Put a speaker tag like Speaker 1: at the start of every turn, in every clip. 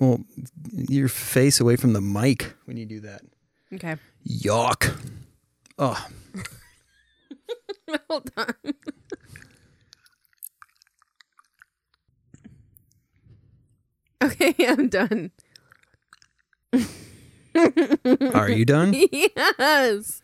Speaker 1: Well, your face away from the mic when you do that.
Speaker 2: Okay.
Speaker 1: Yuck. Oh,
Speaker 2: Hold on. okay, I'm done.
Speaker 1: are you done?
Speaker 2: yes.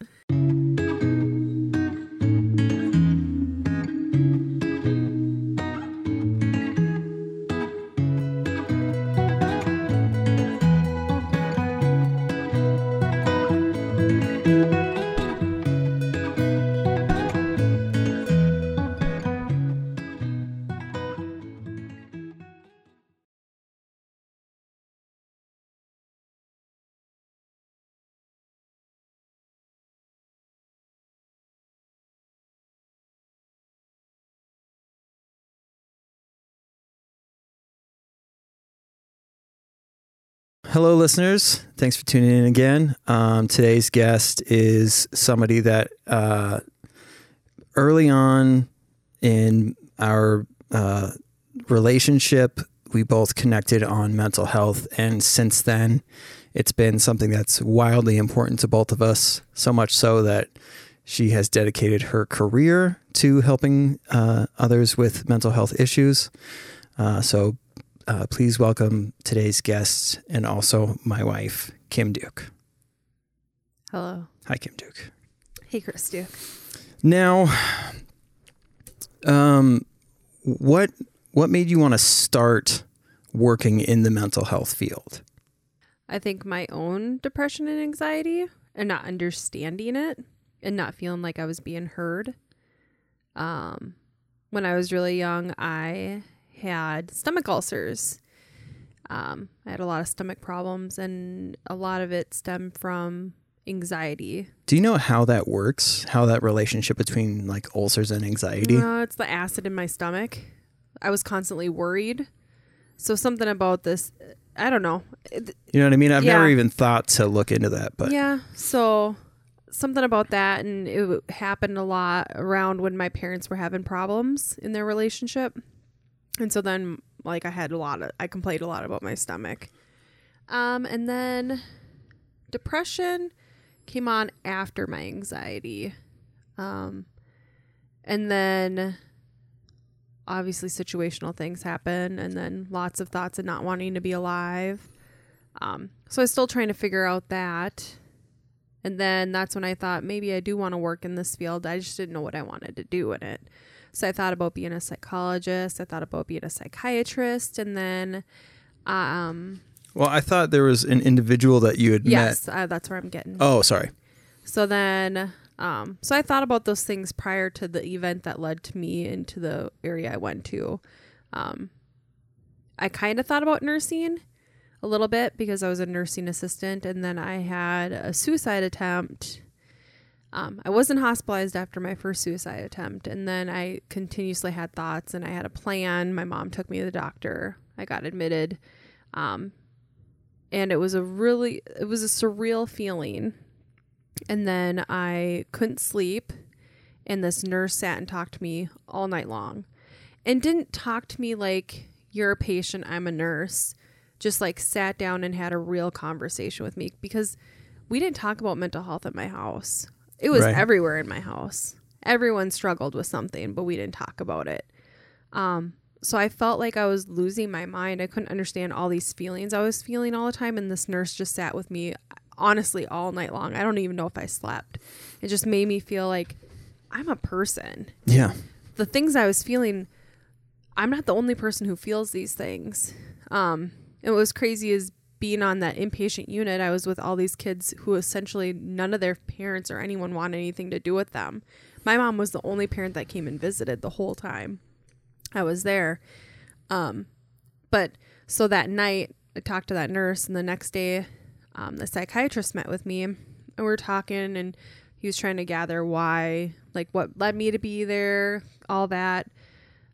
Speaker 1: Hello, listeners. Thanks for tuning in again. Um, today's guest is somebody that uh, early on in our uh, relationship, we both connected on mental health. And since then, it's been something that's wildly important to both of us, so much so that she has dedicated her career to helping uh, others with mental health issues. Uh, so uh, please welcome today's guest and also my wife, Kim Duke.
Speaker 2: Hello.
Speaker 1: Hi, Kim Duke.
Speaker 2: Hey, Chris Duke.
Speaker 1: Now, um, what what made you want to start working in the mental health field?
Speaker 2: I think my own depression and anxiety and not understanding it and not feeling like I was being heard. Um, when I was really young, I had stomach ulcers. Um, I had a lot of stomach problems, and a lot of it stemmed from anxiety.
Speaker 1: Do you know how that works? How that relationship between like ulcers and anxiety?
Speaker 2: No, it's the acid in my stomach. I was constantly worried. So something about this, I don't know.
Speaker 1: You know what I mean? I've never even thought to look into that, but
Speaker 2: yeah. So something about that, and it happened a lot around when my parents were having problems in their relationship, and so then like I had a lot of I complained a lot about my stomach, um, and then depression came on after my anxiety, um, and then obviously situational things happen, and then lots of thoughts of not wanting to be alive. Um, so I was still trying to figure out that. And then that's when I thought maybe I do want to work in this field. I just didn't know what I wanted to do in it. So I thought about being a psychologist. I thought about being a psychiatrist. And then, um,
Speaker 1: well, I thought there was an individual that you had met.
Speaker 2: yes, uh, that's where I'm getting.
Speaker 1: Oh, sorry.
Speaker 2: So then, um, so I thought about those things prior to the event that led to me into the area I went to. Um, I kind of thought about nursing a little bit because I was a nursing assistant, and then I had a suicide attempt. Um, I wasn't hospitalized after my first suicide attempt, and then I continuously had thoughts, and I had a plan. My mom took me to the doctor. I got admitted, um, and it was a really, it was a surreal feeling and then I couldn't sleep. And this nurse sat and talked to me all night long and didn't talk to me like, you're a patient, I'm a nurse. Just like sat down and had a real conversation with me because we didn't talk about mental health at my house. It was
Speaker 1: Right.
Speaker 2: everywhere in my house. Everyone struggled with something, but we didn't talk about it. Um, so I felt like I was losing my mind. I couldn't understand all these feelings I was feeling all the time. And this nurse just sat with me honestly all night long. I don't even know if I slept. It just made me feel like I'm a person.
Speaker 1: Yeah.
Speaker 2: The things I was feeling, I'm not the only person who feels these things. Um, and what was crazy is being on that inpatient unit, I was with all these kids who essentially none of their parents or anyone wanted anything to do with them. My mom was the only parent that came and visited the whole time I was there. Um, but so that night, I talked to that nurse, and the next day, um, the psychiatrist met with me, and we were talking, and he was trying to gather why, like, what led me to be there, all that.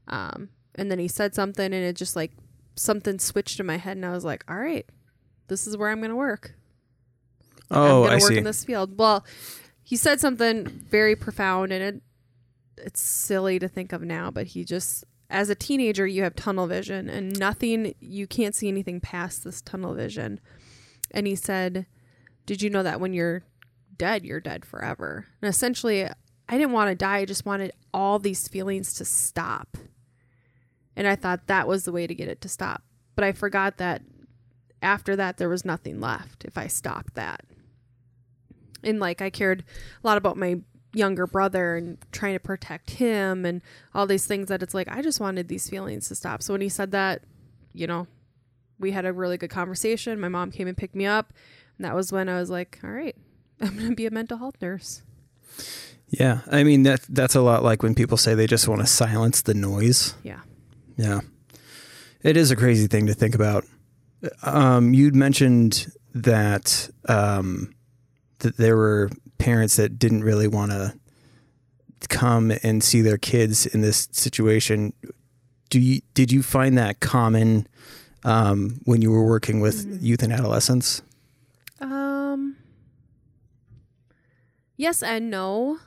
Speaker 2: Um, and then he said something, and it just like something switched in my head, and I was like, all right, this is where I'm going to work.
Speaker 1: Oh,
Speaker 2: I'm gonna
Speaker 1: I
Speaker 2: work
Speaker 1: see.
Speaker 2: in this field. Well, he said something very profound, and it it's silly to think of now, but he just as a teenager you have tunnel vision and nothing you can't see anything past this tunnel vision. And he said, "Did you know that when you're dead, you're dead forever?" And essentially, I didn't want to die. I just wanted all these feelings to stop. And I thought that was the way to get it to stop. But I forgot that after that there was nothing left if I stopped that. And like I cared a lot about my younger brother and trying to protect him and all these things that it's like I just wanted these feelings to stop. So when he said that, you know, we had a really good conversation. My mom came and picked me up, and that was when I was like, "All right, I'm going to be a mental health nurse."
Speaker 1: Yeah, I mean that that's a lot like when people say they just want to silence the noise.
Speaker 2: Yeah.
Speaker 1: Yeah, it is a crazy thing to think about. Um, you'd mentioned that um, that there were parents that didn't really want to come and see their kids in this situation. Do you did you find that common um, when you were working with
Speaker 2: Mm-hmm.
Speaker 1: youth and adolescents?
Speaker 2: Um Yes and no.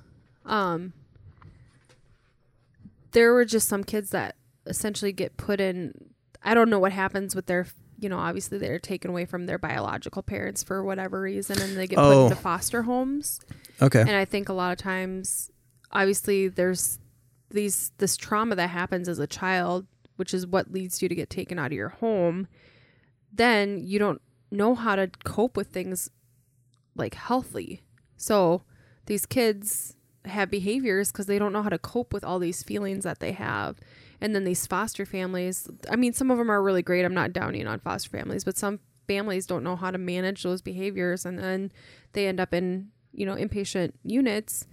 Speaker 2: Um there were just some kids that essentially get put in I don't know what happens with their you know, obviously they're taken away from their biological parents for whatever reason and they get put
Speaker 1: Oh.
Speaker 2: into foster homes.
Speaker 1: Okay.
Speaker 2: And I think a lot of times obviously there's these this trauma that happens as a child, which is what leads you to get taken out of your home. Then you don't know how to cope with things like healthy. So these kids have behaviors because they don't know how to cope with all these feelings that they have. And then these foster families, I mean, some of them are really great. I'm not downing on foster families, but some families don't know how to manage those behaviors. And then they end up in, you know, inpatient units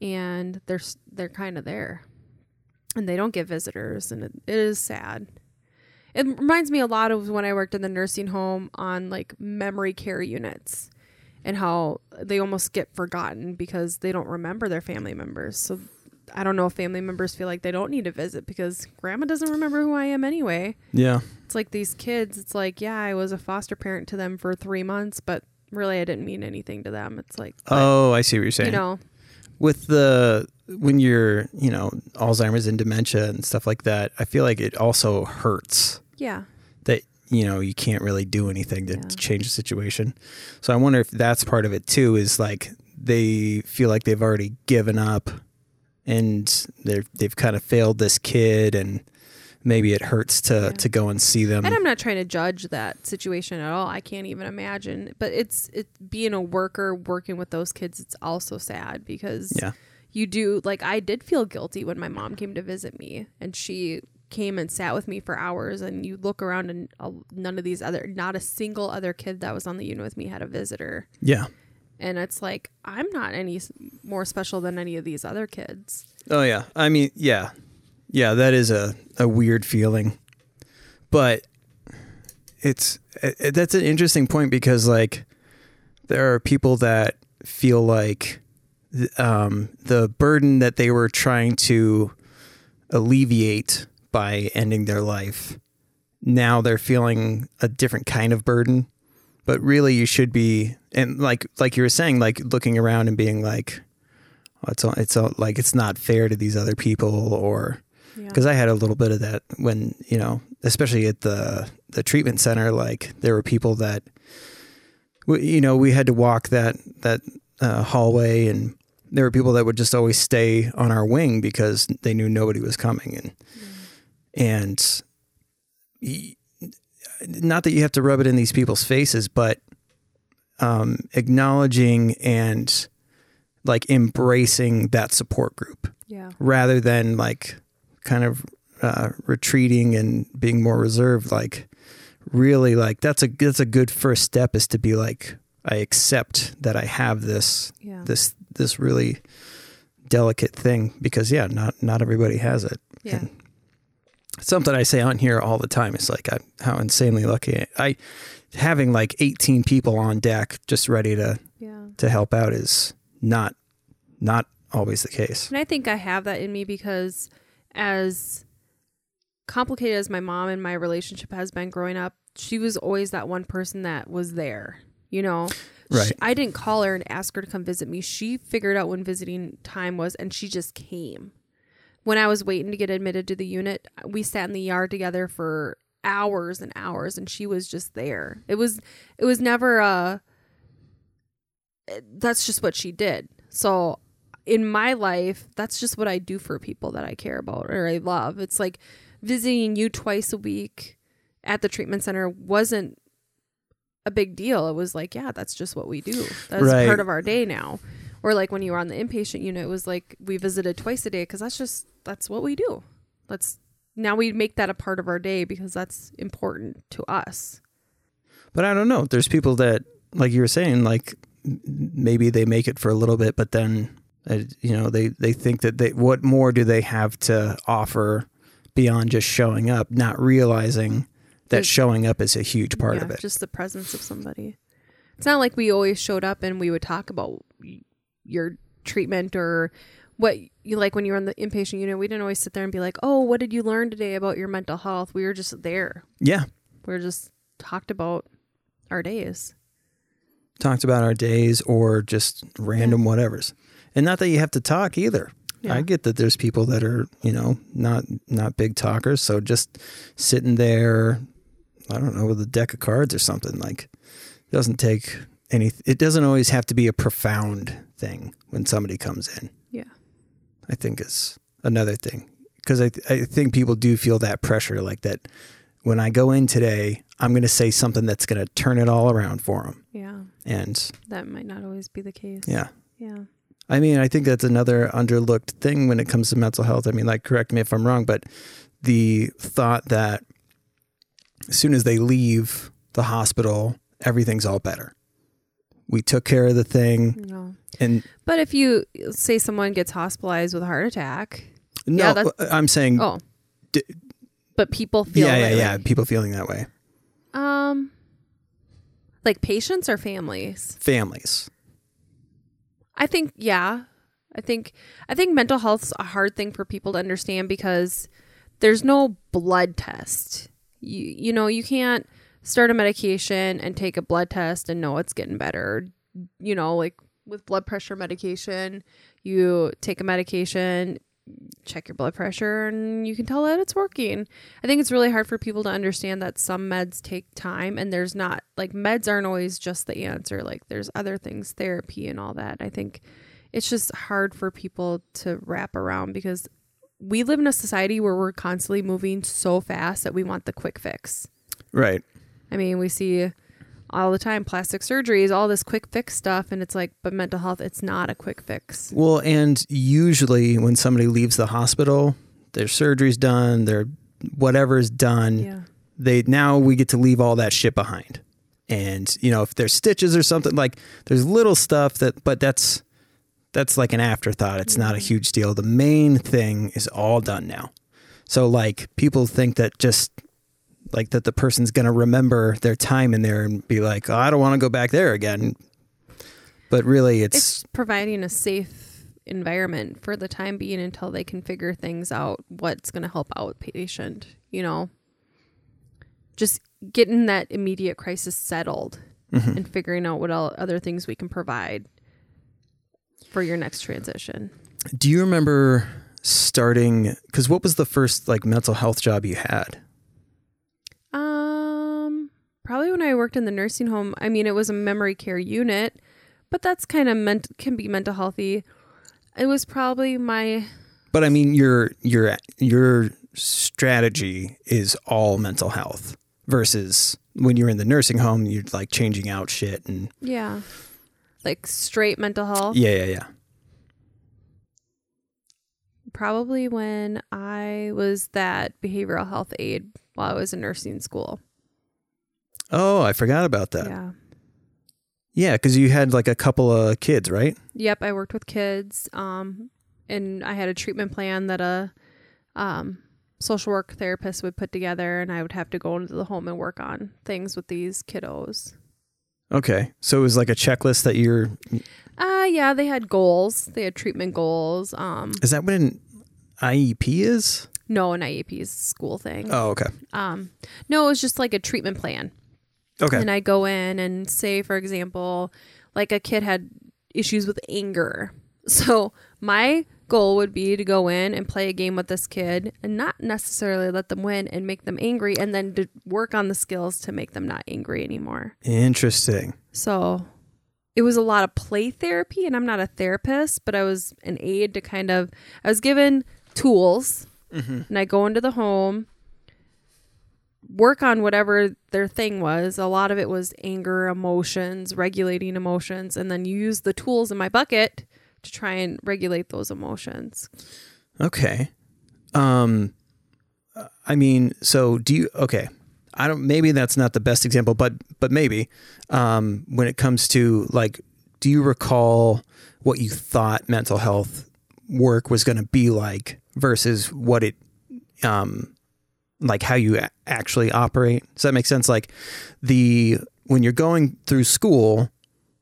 Speaker 2: and they're, they're kind of there and they don't get visitors. And it, it is sad. It reminds me a lot of when I worked in the nursing home on like memory care units and how they almost get forgotten because they don't remember their family members. So I don't know if family members feel like they don't need to visit because grandma doesn't remember who I am anyway.
Speaker 1: yeah.
Speaker 2: It's like these kids, it's like, yeah, I was a foster parent to them for three months, but really I didn't mean anything to them. It's like, but,
Speaker 1: Oh, I see what you're saying.
Speaker 2: you know,
Speaker 1: with the when you're you know Alzheimer's and dementia and stuff like that, I feel like it also hurts
Speaker 2: yeah.
Speaker 1: that you know you can't really do anything to,
Speaker 2: Yeah.
Speaker 1: to change the situation. So I wonder if that's part of it too. Is like they feel like they've already given up and they're they've kind of failed this kid and maybe it hurts to
Speaker 2: Yeah.
Speaker 1: to go and see them.
Speaker 2: And I'm not trying to judge that situation at all. I can't even imagine. But it's it being a worker working with those kids. It's also sad because
Speaker 1: Yeah.
Speaker 2: you do like I did feel guilty when my mom came to visit me and she came and sat with me for hours. And you look around and uh, none of these other, not a single other kid that was on the unit with me had a visitor.
Speaker 1: yeah.
Speaker 2: And it's like I'm not any more special than any of these other kids.
Speaker 1: Oh yeah. I mean, yeah. Yeah, that is a, a weird feeling. But it's it, that's an interesting point because like there are people that feel like um, the burden that they were trying to alleviate by ending their life now they're feeling a different kind of burden but really you should be and like like you were saying like looking around and being like oh, it's all, it's all, like it's not fair to these other people or
Speaker 2: Yeah.
Speaker 1: because I had a little bit of that when you know, especially at the the treatment center. Like there were people that, you know, we had to walk that that uh, hallway, and there were people that would just always stay on our wing because they knew nobody was coming, and and y- not that you have to rub it in these people's faces, but um, acknowledging and like embracing that support group
Speaker 2: yeah.
Speaker 1: rather than like kind of uh, retreating and being more reserved like really like that's a that's a good first step is to be like I accept that I have this
Speaker 2: Yeah.
Speaker 1: this this really delicate thing because yeah not not everybody has it
Speaker 2: yeah.
Speaker 1: Something I say on here all the time is like I, how insanely lucky I, I having like 18 people on deck just ready to
Speaker 2: Yeah.
Speaker 1: to help out is not not always the case
Speaker 2: And I think I have that in me because as complicated as my mom and my relationship has been growing up, she was always that one person that was there, you know?
Speaker 1: Right.
Speaker 2: She- I didn't call her and ask her to come visit me. She figured out when visiting time was and she just came. When I was waiting to get admitted to the unit, we sat in the yard together for hours and hours and she was just there. It was it was never a that's just what she did. So in my life, that's just what I do for people that I care about or I love. It's like visiting you twice a week at the treatment center wasn't a big deal. It was like, yeah, that's just what we do. That's
Speaker 1: Right.
Speaker 2: part of our day now. Or like when you were on the inpatient unit, it was like we visited twice a day because that's just that's what we do. Let's now we make that a part of our day because that's important to us.
Speaker 1: But I don't know. There's people that, like you were saying, like maybe they make it for a little bit, but then, uh, you know, they, they think that they, what more do they have to offer beyond just showing up, not realizing that
Speaker 2: There's-
Speaker 1: showing up is a huge part
Speaker 2: yeah,
Speaker 1: of it.
Speaker 2: Just the presence of somebody. It's not like we always showed up and we would talk about your treatment or what you like when you were in the inpatient unit. We didn't always sit there and be like, "Oh, what did you learn today about your mental health?" We were just there.
Speaker 1: yeah.
Speaker 2: We were just talked about our days.
Speaker 1: Talked about our days or just random whatevers. And not that you have to talk either.
Speaker 2: Yeah.
Speaker 1: I get that there's people that are, you know, not not big talkers, so just sitting there, I don't know, with a deck of cards or something like doesn't take any it doesn't always have to be a profound thing when somebody comes in.
Speaker 2: Yeah.
Speaker 1: I think is another thing because I I think people do feel that pressure like that when I go in today, I'm going to say something that's going to turn it all around for them.
Speaker 2: Yeah.
Speaker 1: And
Speaker 2: That might not always be the case.
Speaker 1: yeah,
Speaker 2: Yeah.
Speaker 1: I mean, I think that's another underlooked thing when it comes to mental health. I mean, like, correct me if I'm wrong, but the thought that as soon as they leave the hospital, everything's all better. We took care of the thing,
Speaker 2: No.
Speaker 1: and
Speaker 2: But if you say someone gets hospitalized with a heart attack,
Speaker 1: no,
Speaker 2: Yeah, that's-
Speaker 1: I'm saying,
Speaker 2: oh,
Speaker 1: D-
Speaker 2: but people feel
Speaker 1: yeah, yeah,
Speaker 2: that
Speaker 1: yeah,
Speaker 2: way.
Speaker 1: people feeling that way,
Speaker 2: Um, like patients or families.
Speaker 1: families.
Speaker 2: I think yeah. I think I think mental health's a hard thing for people to understand because there's no blood test. You you know, you can't start a medication and take a blood test and know it's getting better. You know, like with blood pressure medication, you take a medication, check your blood pressure and you can tell that it's working. I think it's really hard for people to understand that some meds take time and there's not like meds aren't always just the answer. Like there's other things, therapy and all that. I think it's just hard for people to wrap around because we live in a society where we're constantly moving so fast that we want the quick fix.
Speaker 1: Right.
Speaker 2: I mean, we see all the time plastic surgeries, all this quick fix stuff, and it's like, but mental health, it's not a quick fix.
Speaker 1: Well, and usually when somebody leaves the hospital, their surgery's done, their whatever's done,
Speaker 2: Yeah.
Speaker 1: they now we get to leave all that shit behind. And you know, if there's stitches or something like there's little stuff that but that's that's like an afterthought. It's not a mm-hmm. huge deal. The main thing is all done now. So like people think that just like that the person's going to remember their time in there and be like, oh, "I don't want to go back there again." But really it's,
Speaker 2: It's providing a safe environment for the time being until they can figure things out what's going to help out patient, you know. Just getting that immediate crisis settled
Speaker 1: Mhm.
Speaker 2: and figuring out what all other things we can provide for your next transition.
Speaker 1: Do you remember starting cuz what was the first like mental health job you had?
Speaker 2: Probably when I worked in the nursing home. I mean, it was a memory care unit, but that's kind of meant can be mental healthy. It was probably my
Speaker 1: But I mean your your your strategy is all mental health versus when you're in the nursing home you're like changing out shit and
Speaker 2: yeah, like straight mental health.
Speaker 1: yeah yeah yeah.
Speaker 2: Probably when I was that behavioral health aide while I was in nursing school.
Speaker 1: Oh, I forgot about that.
Speaker 2: Yeah.
Speaker 1: Yeah, cuz you had like a couple of kids, right?
Speaker 2: Yep, I worked with kids. Um, and I had a treatment plan that a um, social work therapist would put together, and I would have to go into the home and work on things with these kiddos.
Speaker 1: Okay. So it was like a checklist that you're
Speaker 2: Uh yeah, they had goals. They had treatment goals. Um,
Speaker 1: Is that what an IEP is?
Speaker 2: no, an IEP is a school thing.
Speaker 1: Oh, okay.
Speaker 2: Um, no, it was just like a treatment plan.
Speaker 1: Okay.
Speaker 2: And I go in and say, for example, like a kid had issues with anger. So my goal would be to go in and play a game with this kid and not necessarily let them win and make them angry and then to work on the skills to make them not angry anymore.
Speaker 1: Interesting.
Speaker 2: So it was a lot of play therapy and I'm not a therapist, but I was an aide to kind of I was given tools mm-hmm. and I go into the home work on whatever their thing was. A lot of it was anger, emotions, regulating emotions and then use the tools in my bucket to try and regulate those emotions.
Speaker 1: Okay. Um I mean, so do you okay. I don't maybe that's not the best example, but but maybe um when it comes to like do you recall what you thought mental health work was going to be like versus what it um like how you actually operate? Does that make sense like the when you're going through school,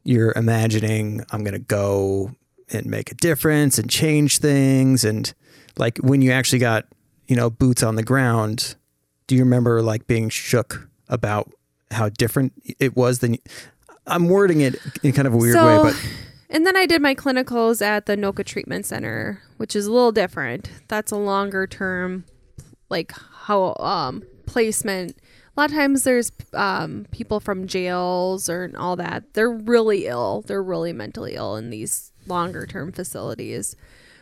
Speaker 1: you're imagining I'm going to go and make a difference and change things and like when you actually got you know boots on the ground do you remember like being shook about how different it was than you, i'm wording it in kind of a weird way but
Speaker 2: and then I did my clinicals at the Anoka Treatment Center, which is a little different. That's a longer term, like how um, placement. A lot of times there's um, people from jails or all that. They're really ill. They're really mentally ill in these longer term facilities.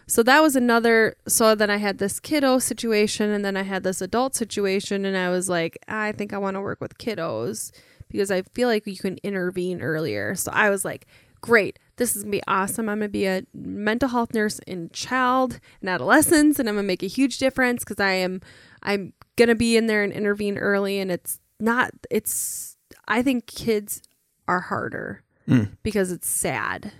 Speaker 2: So that was another. So then I had this kiddo situation, and then I had this adult situation, and I was like, I think I want to work with kiddos because I feel like you can intervene earlier. So I was like, great, this is gonna be awesome. I'm gonna be a mental health nurse in child and adolescents, and I'm gonna make a huge difference because I am, I'm gonna be in there and intervene early. And it's not, it's. I think kids are harder
Speaker 1: Mm.
Speaker 2: because it's sad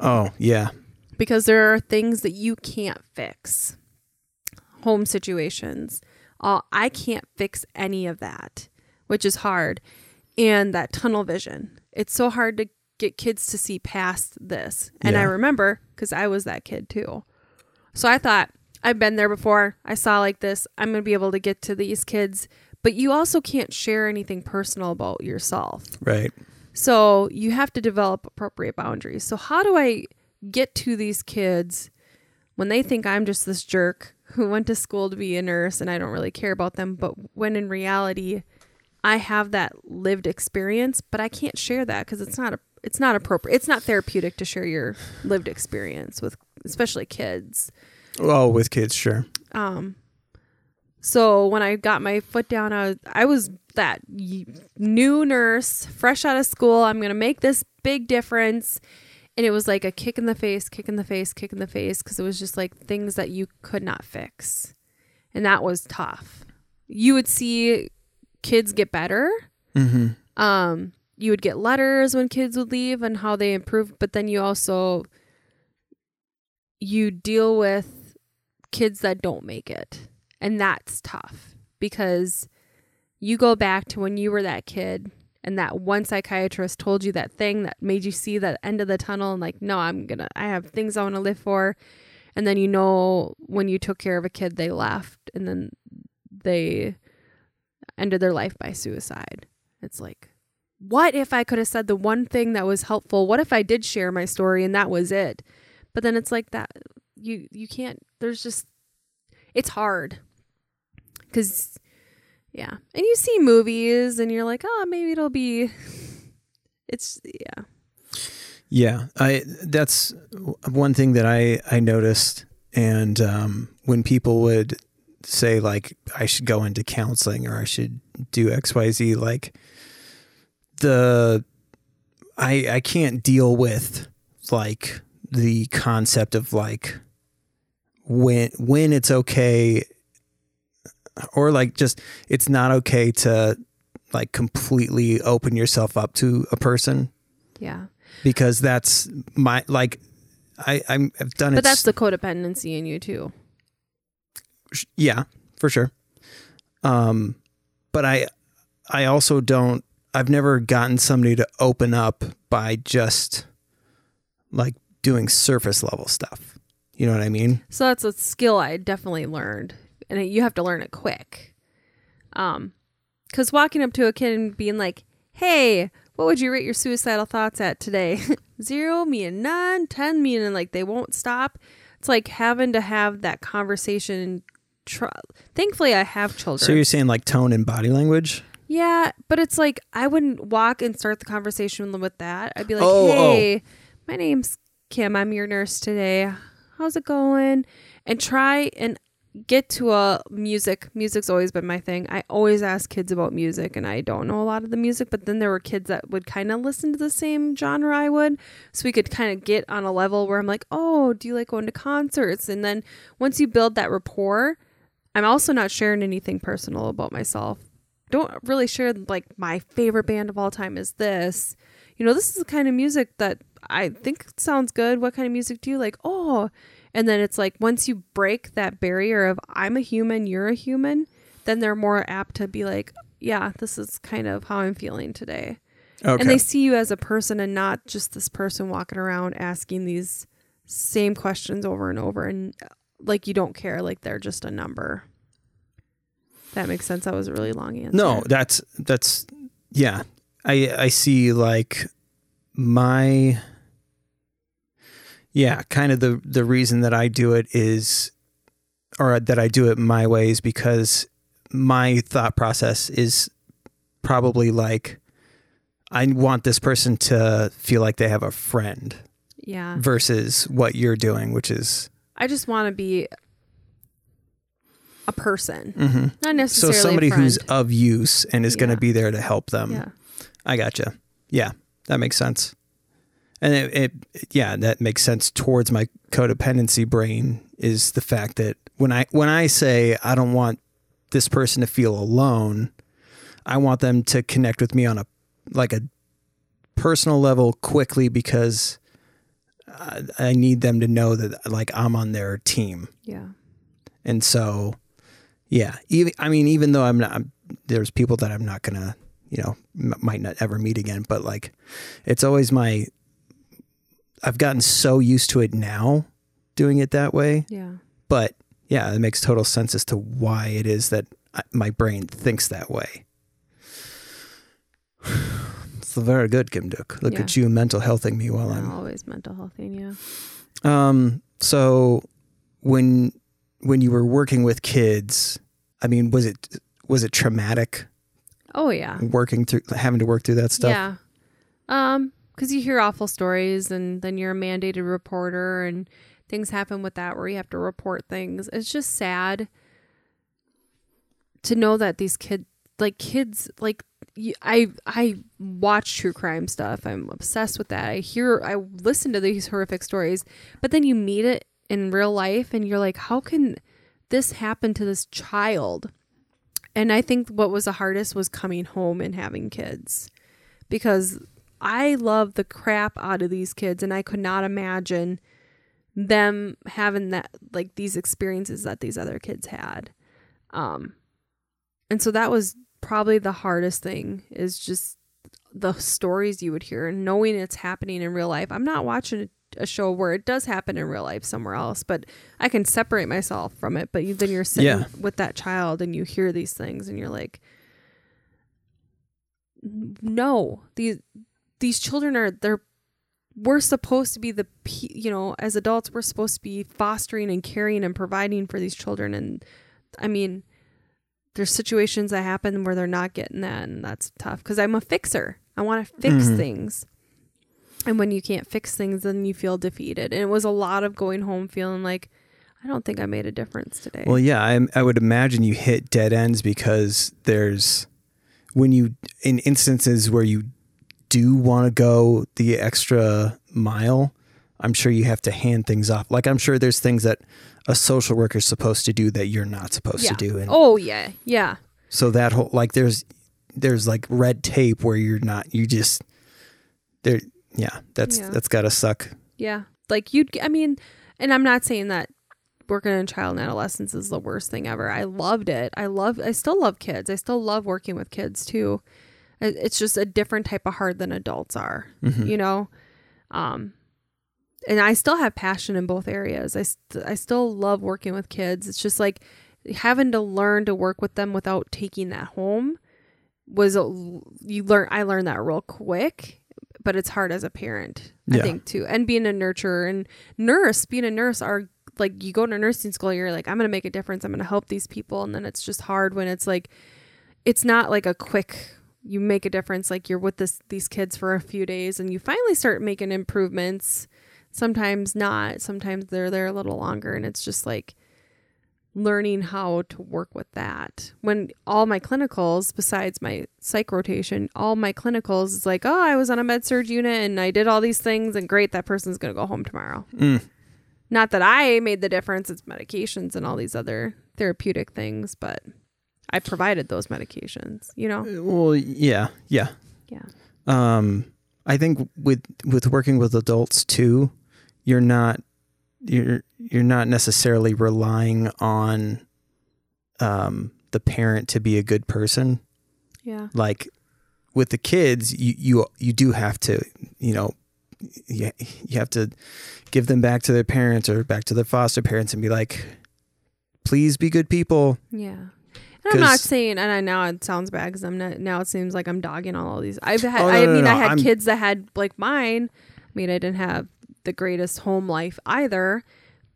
Speaker 1: oh yeah
Speaker 2: because there are things that you can't fix. Home situations. Uh, I can't fix any of that, which is hard. And that tunnel vision. It's so hard to get kids to see past this. And I remember because I was that kid too. So I thought, I've been there before. I saw like this. I'm going to be able to get to these kids. But you also can't share anything personal about yourself.
Speaker 1: right
Speaker 2: So you have to develop appropriate boundaries. So how do I get to these kids when they think I'm just this jerk who went to school to be a nurse and I don't really care about them, but when in reality I have that lived experience, but I can't share that because it's not a it's not appropriate. It's not therapeutic to share your lived experience with especially kids.
Speaker 1: Oh with kids sure
Speaker 2: Um, so when I got my foot down, I was, I was that new nurse, fresh out of school. I'm going to make this big difference. And it was like a kick in the face, kick in the face, kick in the face, because it was just like things that you could not fix. And that was tough. You would see kids get better.
Speaker 1: mm-hmm.
Speaker 2: Um, you would get letters when kids would leave and how they improved, but then you also you deal with kids that don't make it. And that's tough because you go back to when you were that kid and that one psychiatrist told you that thing that made you see that end of the tunnel and like, no, I'm gonna I have things I want to live for. And then you know when you took care of a kid they left and then they ended their life by suicide. It's like, what if I could have said the one thing that was helpful? What if I did share my story and that was it? But then it's like that you you can't there's just it's hard. Cuz yeah. And you see movies and you're like, "Oh, maybe it'll be it's yeah.
Speaker 1: Yeah, I that's one thing that I I noticed, and um, when people would say like I should go into counseling or I should do X Y Z, like the I I can't deal with like the concept of like when when it's okay or like just it's not okay to like completely open yourself up to a person
Speaker 2: Yeah.
Speaker 1: because that's my like I I'm, I've done it.
Speaker 2: But that's the codependency in you too.
Speaker 1: yeah, for sure. Um, but I I also don't. I've never gotten somebody to open up by just like doing surface level stuff. You know what I mean?
Speaker 2: So that's a skill I definitely learned, and you have to learn it quick. Um, because walking up to a kid and being like, "Hey, what would you rate your suicidal thoughts at today?" Zero, me and nine, ten, me and like they won't stop. it's like having to have that conversation. Try, thankfully, I have children.
Speaker 1: So you're saying like tone and body language?
Speaker 2: Yeah, but it's like I wouldn't walk and start the conversation with that. I'd be like,
Speaker 1: Oh, oh.
Speaker 2: "Hey, my name's Kim. I'm your nurse today. How's it going?" And try and get to a music. Music's always been my thing. I always ask kids about music, and I don't know a lot of the music. But then there were kids that would kind of listen to the same genre I would, so we could kind of get on a level where I'm like, "Oh, do you like going to concerts?" And then once you build that rapport, I'm also not sharing anything personal about myself don't really share like my favorite band of all time is this. You know, this is the kind of music that I think it sounds good. What kind of music do you like? Oh, and then it's like once you break that barrier of I'm a human, you're a human, then they're more apt to be like, yeah, this is kind of how I'm feeling today.
Speaker 1: Okay.
Speaker 2: And they see you as a person and not just this person walking around asking these same questions over and over and uh, like you don't care, like they're just a number. That makes sense. That was a really long answer.
Speaker 1: No, that's that's yeah. I I see like my yeah, kind of the the reason that I do it is or that I do it my way is because my thought process is probably like I want this person to feel like they have a friend
Speaker 2: Yeah.
Speaker 1: versus what you're doing, which is
Speaker 2: I just want to be a person,
Speaker 1: mhm.
Speaker 2: not
Speaker 1: so
Speaker 2: necessarily
Speaker 1: somebody
Speaker 2: a
Speaker 1: who's of use and is going to be there to help them.
Speaker 2: yeah.
Speaker 1: I gotcha. Yeah, that makes sense. And it, it, yeah, that makes sense towards my codependency brain is the fact that when I when I say I don't want this person to feel alone, I want them to connect with me on a like a personal level quickly because I, I need them to know that like I'm on their team.
Speaker 2: Yeah.
Speaker 1: And so, yeah, even I mean, even though I'm not, I'm, there's people that I'm not gonna, you know, m- might not ever meet again, but like, it's always my. I've gotten so used to it now, doing it that way.
Speaker 2: Yeah.
Speaker 1: But yeah, it makes total sense as to why it is that I, my brain thinks that way. It's very good, Kim Duke. Look
Speaker 2: Yeah.
Speaker 1: at you mental healthing me while
Speaker 2: I'm
Speaker 1: I'm
Speaker 2: always mental health thing. Yeah.
Speaker 1: um, so when when you were working with kids, I mean, was it was it traumatic
Speaker 2: Oh yeah.
Speaker 1: working through having to work through that stuff?
Speaker 2: Yeah. Um, because you hear awful stories, and then you're a mandated reporter, and things happen with that where you have to report things. It's just sad to know that these kids, like kids, like I, I watch true crime stuff. I'm obsessed with that. I hear, I listen to these horrific stories, but then you meet it in real life, and you're like, how can this happen to this child? And I think what was the hardest was coming home and having kids because I love the crap out of these kids and I could not imagine them having that like these experiences that these other kids had. Um and so that was probably the hardest thing is just the stories you would hear and knowing it's happening in real life. I'm not watching a, show where it does happen in real life somewhere else, but I can separate myself from it. But you, then you're sitting
Speaker 1: Yeah.
Speaker 2: with that child and you hear these things and you're like, no, these these children are they're we're supposed to be the you know as adults we're supposed to be fostering and caring and providing for these children and I mean there's situations that happen where they're not getting that and that's tough because I'm a fixer. I want to fix
Speaker 1: Mhm.
Speaker 2: things. And when you can't fix things then you feel defeated. And it was a lot of going home feeling like I don't think I made a difference today.
Speaker 1: Well, yeah, I, I would imagine you hit dead ends because there's when you in instances where you do want to go the extra mile. I'm sure you have to hand things off. Like I'm sure there's things that a social worker's supposed to do that you're not supposed
Speaker 2: yeah.
Speaker 1: to do, and
Speaker 2: oh yeah. Yeah.
Speaker 1: so that whole like there's there's like red tape where you're not you just there. Yeah, that's
Speaker 2: Yeah.
Speaker 1: that's gotta suck.
Speaker 2: Yeah. Like you'd, I mean, and I'm not saying that working in child and adolescence is the worst thing ever. I loved it. I love, I still love kids. I still love working with kids too. It's just a different type of hard than adults are,
Speaker 1: Mhm.
Speaker 2: you know? Um, and I still have passion in both areas. I, st- I still love working with kids. It's just like having to learn to work with them without taking that home was a, you learn I learned that real quick, but it's hard as a parent, I think too. And being a nurturer and nurse, being a nurse, our like you go to nursing school, you're like, I'm gonna make a difference. I'm gonna help these people, and then it's just hard when it's like, it's not like a quick. You make a difference, like you're with this these kids for a few days, and you finally start making improvements. Sometimes not. Sometimes they're there a little longer, and it's just like learning how to work with that. When all my clinicals, besides my psych rotation, all my clinicals is like, oh, I was on a med surg unit and I did all these things, and great, that person's gonna go home tomorrow.
Speaker 1: Mm.
Speaker 2: Not that I made the difference, it's medications and all these other therapeutic things, but I provided those medications, you know?
Speaker 1: Well, yeah, yeah.
Speaker 2: Yeah.
Speaker 1: Um, I think with with working with adults too, you're not you're you're not necessarily relying on um the parent to be a good person.
Speaker 2: Yeah.
Speaker 1: Like with the kids, you you you do have to, you know, you, you have to give them back to their parents or back to their foster parents and be like, please be good people.
Speaker 2: Yeah. And I'm not saying, and I now it sounds bad because I'm not. Now it seems like I'm dogging all these. I've had.
Speaker 1: Oh, no,
Speaker 2: I
Speaker 1: no,
Speaker 2: mean,
Speaker 1: no,
Speaker 2: I had
Speaker 1: I'm-
Speaker 2: kids that had like mine. I mean, I didn't have the greatest home life either,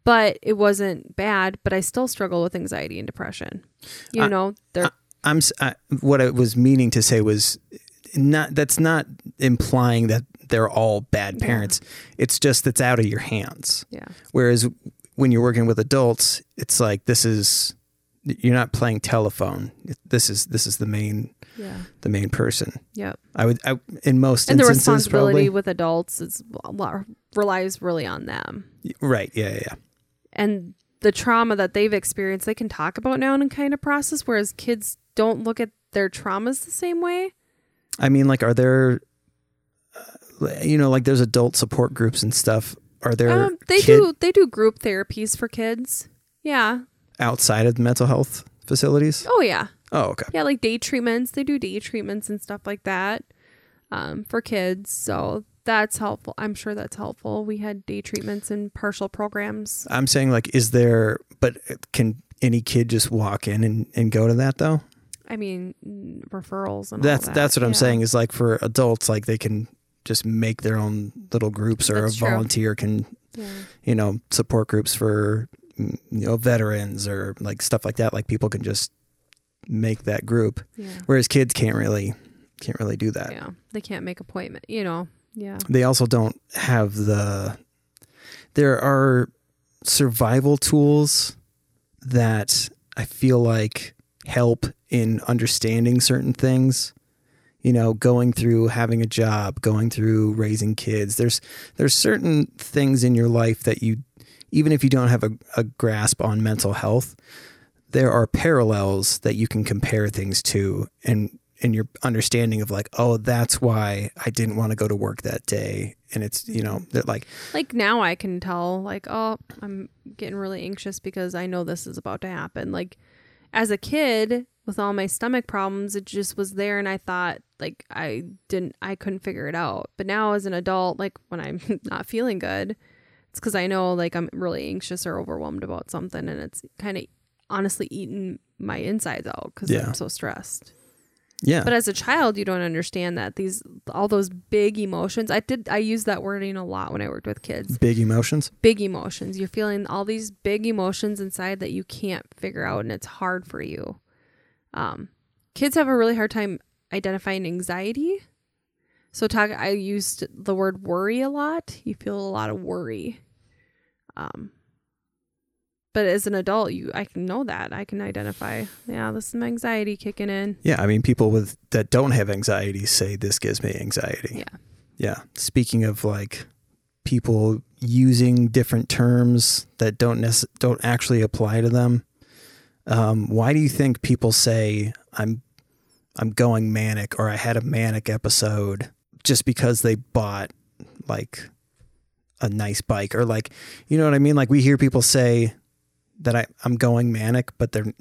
Speaker 2: but it wasn't bad. But I still struggle with anxiety and depression. You
Speaker 1: I-
Speaker 2: know, they're
Speaker 1: I'm I, what I was meaning to say was not that's not implying that they're all bad
Speaker 2: Yeah.
Speaker 1: parents. It's just that's out of your hands.
Speaker 2: yeah,
Speaker 1: Whereas when you're working with adults, it's like this is you're not playing telephone. This is this is the main
Speaker 2: yeah,
Speaker 1: the main person.
Speaker 2: yep.
Speaker 1: I would I, in most
Speaker 2: And the
Speaker 1: instances
Speaker 2: responsibility
Speaker 1: probably
Speaker 2: with adults is relies really on them.
Speaker 1: right. Yeah, yeah, yeah.
Speaker 2: and the trauma that they've experienced they can talk about now and kind of process whereas kids don't look at their traumas the same way
Speaker 1: I mean, like, are there, uh, you know, like there's adult support groups and stuff. Are there
Speaker 2: um, they
Speaker 1: kid
Speaker 2: do they do group therapies for kids yeah
Speaker 1: outside of mental health facilities?
Speaker 2: oh yeah
Speaker 1: Oh, okay.
Speaker 2: yeah like day treatments they do day treatments and stuff like that um, for kids so that's helpful i'm sure that's helpful we had day treatments and partial programs
Speaker 1: I'm saying, like, is there, but can any kid just walk in and, and go to that though?
Speaker 2: i mean referrals and
Speaker 1: That's
Speaker 2: all that.
Speaker 1: that's what I'm saying. Is like for adults, like they can just make their own little groups, or
Speaker 2: That's
Speaker 1: a
Speaker 2: true.
Speaker 1: volunteer can,
Speaker 2: yeah
Speaker 1: you know, support groups for mm, you know veterans or like stuff like that. Like people can just make that group,
Speaker 2: yeah
Speaker 1: whereas kids can't really can't really do that.
Speaker 2: yeah they can't make appointment you know yeah
Speaker 1: They also don't have the. There are survival tools that I feel like help in understanding certain things. You know, going through having a job, going through raising kids. There's there's certain things in your life that you, even if you don't have a, a grasp on mental health, there are parallels that you can compare things to, and in your understanding of like, oh, that's why I didn't want to go to work that day, and it's you know that like
Speaker 2: like now I can tell like oh I'm getting really anxious because I know this is about to happen. Like as a kid with all my stomach problems it just was there and I thought like I didn't I couldn't figure it out. But now as an adult like when I'm not feeling good it's cuz I know like I'm really anxious or overwhelmed about something and it's kind of honestly eating my insides out cuz
Speaker 1: Yeah.
Speaker 2: I'm so stressed
Speaker 1: yeah,
Speaker 2: but as a child, you don't understand that these all those big emotions. I did I use that wording a lot when I worked with kids.
Speaker 1: big emotions.
Speaker 2: Big emotions. You're feeling all these big emotions inside that you can't figure out, and it's hard for you. Um, kids have a really hard time identifying anxiety. So talk. I used the word worry a lot. You feel a lot of worry. Um, but as an adult, you I can know that I can identify. Yeah, this is my anxiety kicking in.
Speaker 1: Yeah, I mean, people with that don't have anxiety say this gives me anxiety.
Speaker 2: Yeah.
Speaker 1: Yeah. Speaking of like people using different terms that don't nece- don't actually apply to them, um, why do you think people say I'm I'm going manic or I had a manic episode just because they bought like a nice bike or like you know what I mean? Like we hear people say that I, I'm going manic, but they're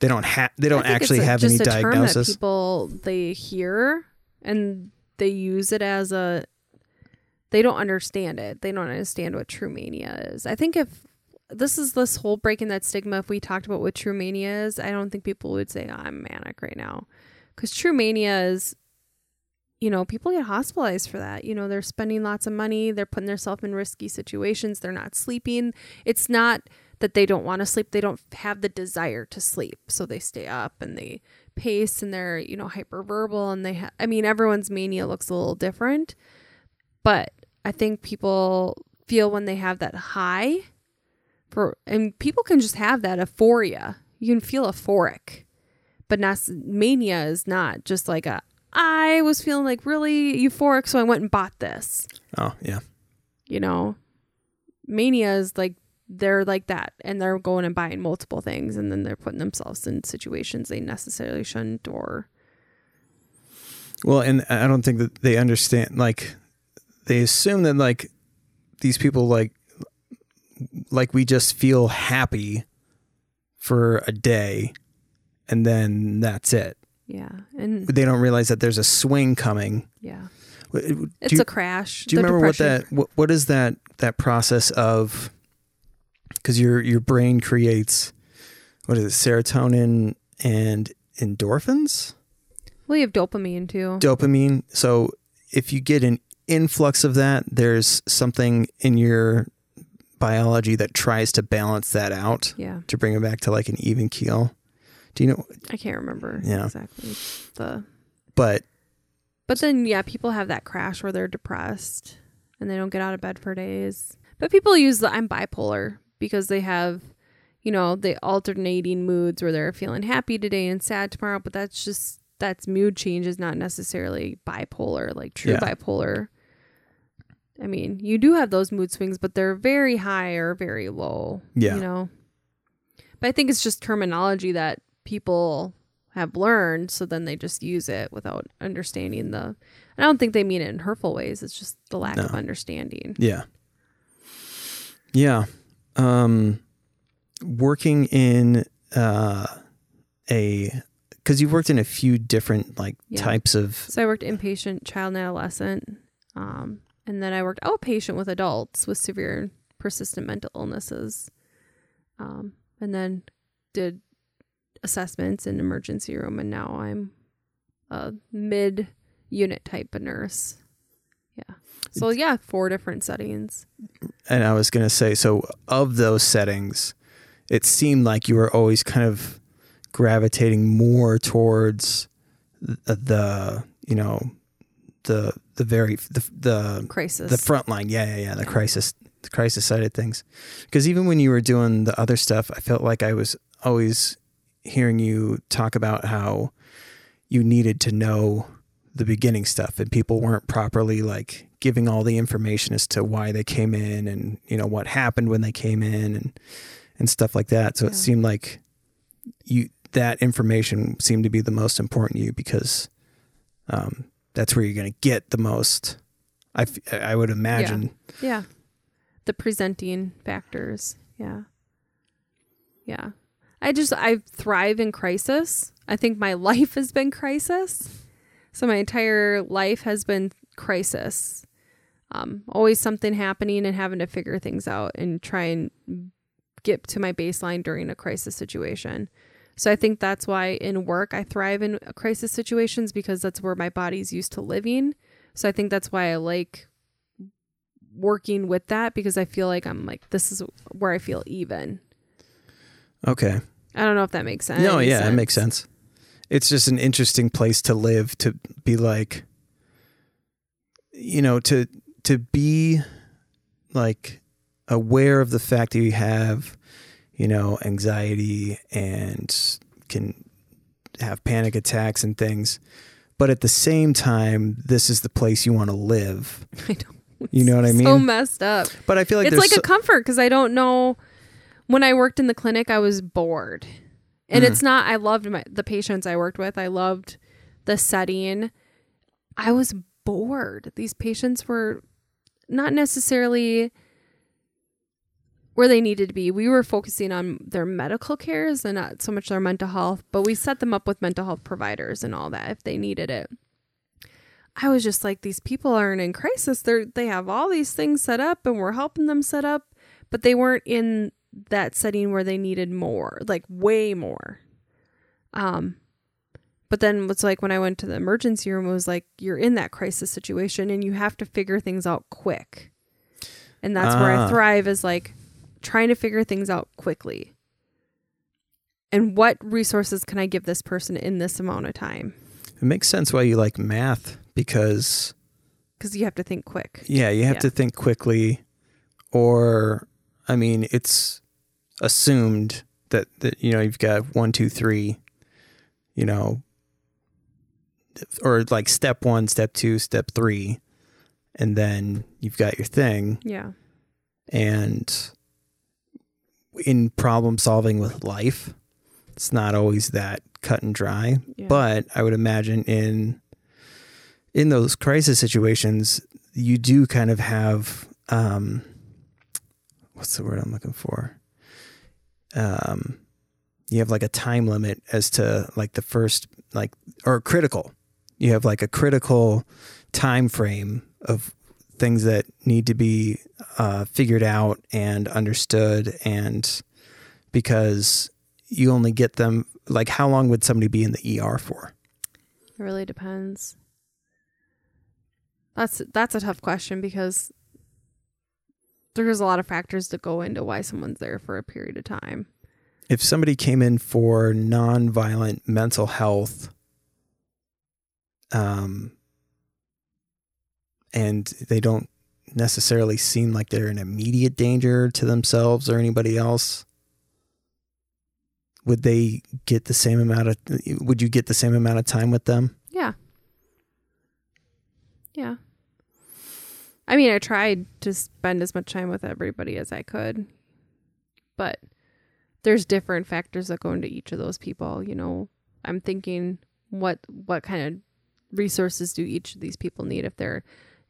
Speaker 1: they don't have they don't actually
Speaker 2: a-
Speaker 1: have any
Speaker 2: just a term that
Speaker 1: diagnosis.
Speaker 2: people they hear and they use it as a they don't understand it. They don't understand what true mania is. I think if this is this whole breaking that stigma, if we talked about what true mania is, I don't think people would say "Oh, I'm manic right now, because true mania is you know, people get hospitalized for that. You know, they're spending lots of money, they're putting themselves in risky situations, they're not sleeping. It's not that they don't want to sleep, they don't have the desire to sleep. So they stay up and they pace and they're, you know, hyperverbal and they ha- I mean, everyone's mania looks a little different. But I think people feel when they have that high for and people can just have that euphoria. You can feel euphoric. But nas- mania is not just like a I was feeling like really euphoric, so I went and bought this.
Speaker 1: Oh, yeah.
Speaker 2: You know, mania is like they're like that and they're going and buying multiple things and then they're putting themselves in situations they necessarily shouldn't or
Speaker 1: Well, and I don't think that they understand. Like, they assume that like these people like like we just feel happy for a day, and then that's it.
Speaker 2: yeah. And
Speaker 1: They don't realize that there's a swing coming.
Speaker 2: yeah.
Speaker 1: Uh, do
Speaker 2: It's
Speaker 1: you,
Speaker 2: a crash.
Speaker 1: do you
Speaker 2: The
Speaker 1: remember what that what, what is that that process of? Because your your brain creates what is it serotonin and endorphins
Speaker 2: Well, you have dopamine too.
Speaker 1: dopamine. So if you get an influx of that, there's something in your biology that tries to balance that out
Speaker 2: yeah.
Speaker 1: to bring it back to like an even keel. Do you know?
Speaker 2: I can't remember
Speaker 1: Yeah.
Speaker 2: exactly the
Speaker 1: But
Speaker 2: But then, yeah, people have that crash where they're depressed and they don't get out of bed for days. But people use the I'm bipolar because they have, you know, the alternating moods where they're feeling happy today and sad tomorrow. But that's just, that's mood change is not necessarily bipolar, like true
Speaker 1: Yeah.
Speaker 2: bipolar. I mean, you do have those mood swings, but they're very high or very low.
Speaker 1: Yeah.
Speaker 2: You know? But I think it's just terminology that people have learned, so then they just use it without understanding the. I don't think they mean it in hurtful ways. It's just the lack of understanding.
Speaker 1: yeah, yeah. Um, working in uh, a because you've worked in a few different like
Speaker 2: Yeah.
Speaker 1: types of
Speaker 2: So I worked inpatient, child and adolescent, um, and then I worked outpatient with adults with severe persistent mental illnesses, um, and then did assessments in emergency room, and now I'm a mid unit type of nurse. So yeah, four different settings.
Speaker 1: and I was going to say, so of those settings, it seemed like you were always kind of gravitating more towards the, the you know, the the very the the,
Speaker 2: Crisis.
Speaker 1: the front line. Yeah, yeah, yeah. The crisis, the crisis side of things. Because even when you were doing the other stuff, I felt like I was always hearing you talk about how you needed to know the beginning stuff and people weren't properly like giving all the information as to why they came in and you know what happened when they came in and and stuff like that so it seemed like you that information seemed to be the most important to you because um that's where you're going to get the most I, f- I would imagine
Speaker 2: Yeah. The presenting factors. Yeah. Yeah. I just I thrive in crisis. I think my life has been crisis. So my entire life has been crisis. Um, always something happening and having to figure things out and try and get to my baseline during a crisis situation. So I think that's why in work I thrive in crisis situations because that's where my body's used to living. So I think that's why I like working with that because I feel like I'm like this is where I feel even.
Speaker 1: okay
Speaker 2: I don't know if that makes sense.
Speaker 1: no yeah it makes sense it's just an interesting place to live to be like you know to to be like aware of the fact that you have you know anxiety and can have panic attacks and things but at the same time this is the place you want to live
Speaker 2: I know.
Speaker 1: You know what I mean?
Speaker 2: So messed up.
Speaker 1: but i feel like
Speaker 2: it's like
Speaker 1: so-
Speaker 2: a comfort because I don't know. When I worked in the clinic, I was bored, and
Speaker 1: Mhm.
Speaker 2: it's not. I loved my the patients I worked with. I loved the setting. I was bored. These patients were not necessarily where they needed to be. We were focusing on their medical cares and not so much their mental health, but we set them up with mental health providers and all that if they needed it. I was just like, these people aren't in crisis. They're they have all these things set up and we're helping them set up, but they weren't in that setting where they needed more, like way more. Um But then it's like when I went to the emergency room, it was like you're in that crisis situation and you have to figure things out quick. And that's where
Speaker 1: Ah.
Speaker 2: I thrive is like trying to figure things out quickly. And what resources can I give this person in this amount of time?
Speaker 1: It makes sense why you like math because
Speaker 2: Because you have to think quick.
Speaker 1: yeah, you have
Speaker 2: Yeah.
Speaker 1: to think quickly or I mean, it's assumed that that you know, you've got one, two, three, you know, or like step 1, step 2, step 3 and then you've got your thing
Speaker 2: Yeah.
Speaker 1: and in problem solving with life it's not always that cut and dry
Speaker 2: yeah.
Speaker 1: but i would imagine in in those crisis situations you do kind of have um what's the word i'm looking for um you have like a time limit as to like the first like or critical you have like a critical time frame of things that need to be uh, figured out and understood and because you only get them like how long would somebody be in the ER for?
Speaker 2: It really depends. That's that's a tough question because there's a lot of factors that go into why someone's there for a period of time.
Speaker 1: If somebody came in for nonviolent mental health um and they don't necessarily seem like they're in immediate danger to themselves or anybody else would they get the same amount of would you get the same amount of time with them
Speaker 2: Yeah. Yeah. I mean, I tried to spend as much time with everybody as I could, but there's different factors that go into each of those people. You know, I'm thinking what what kind of resources do each of these people need if they're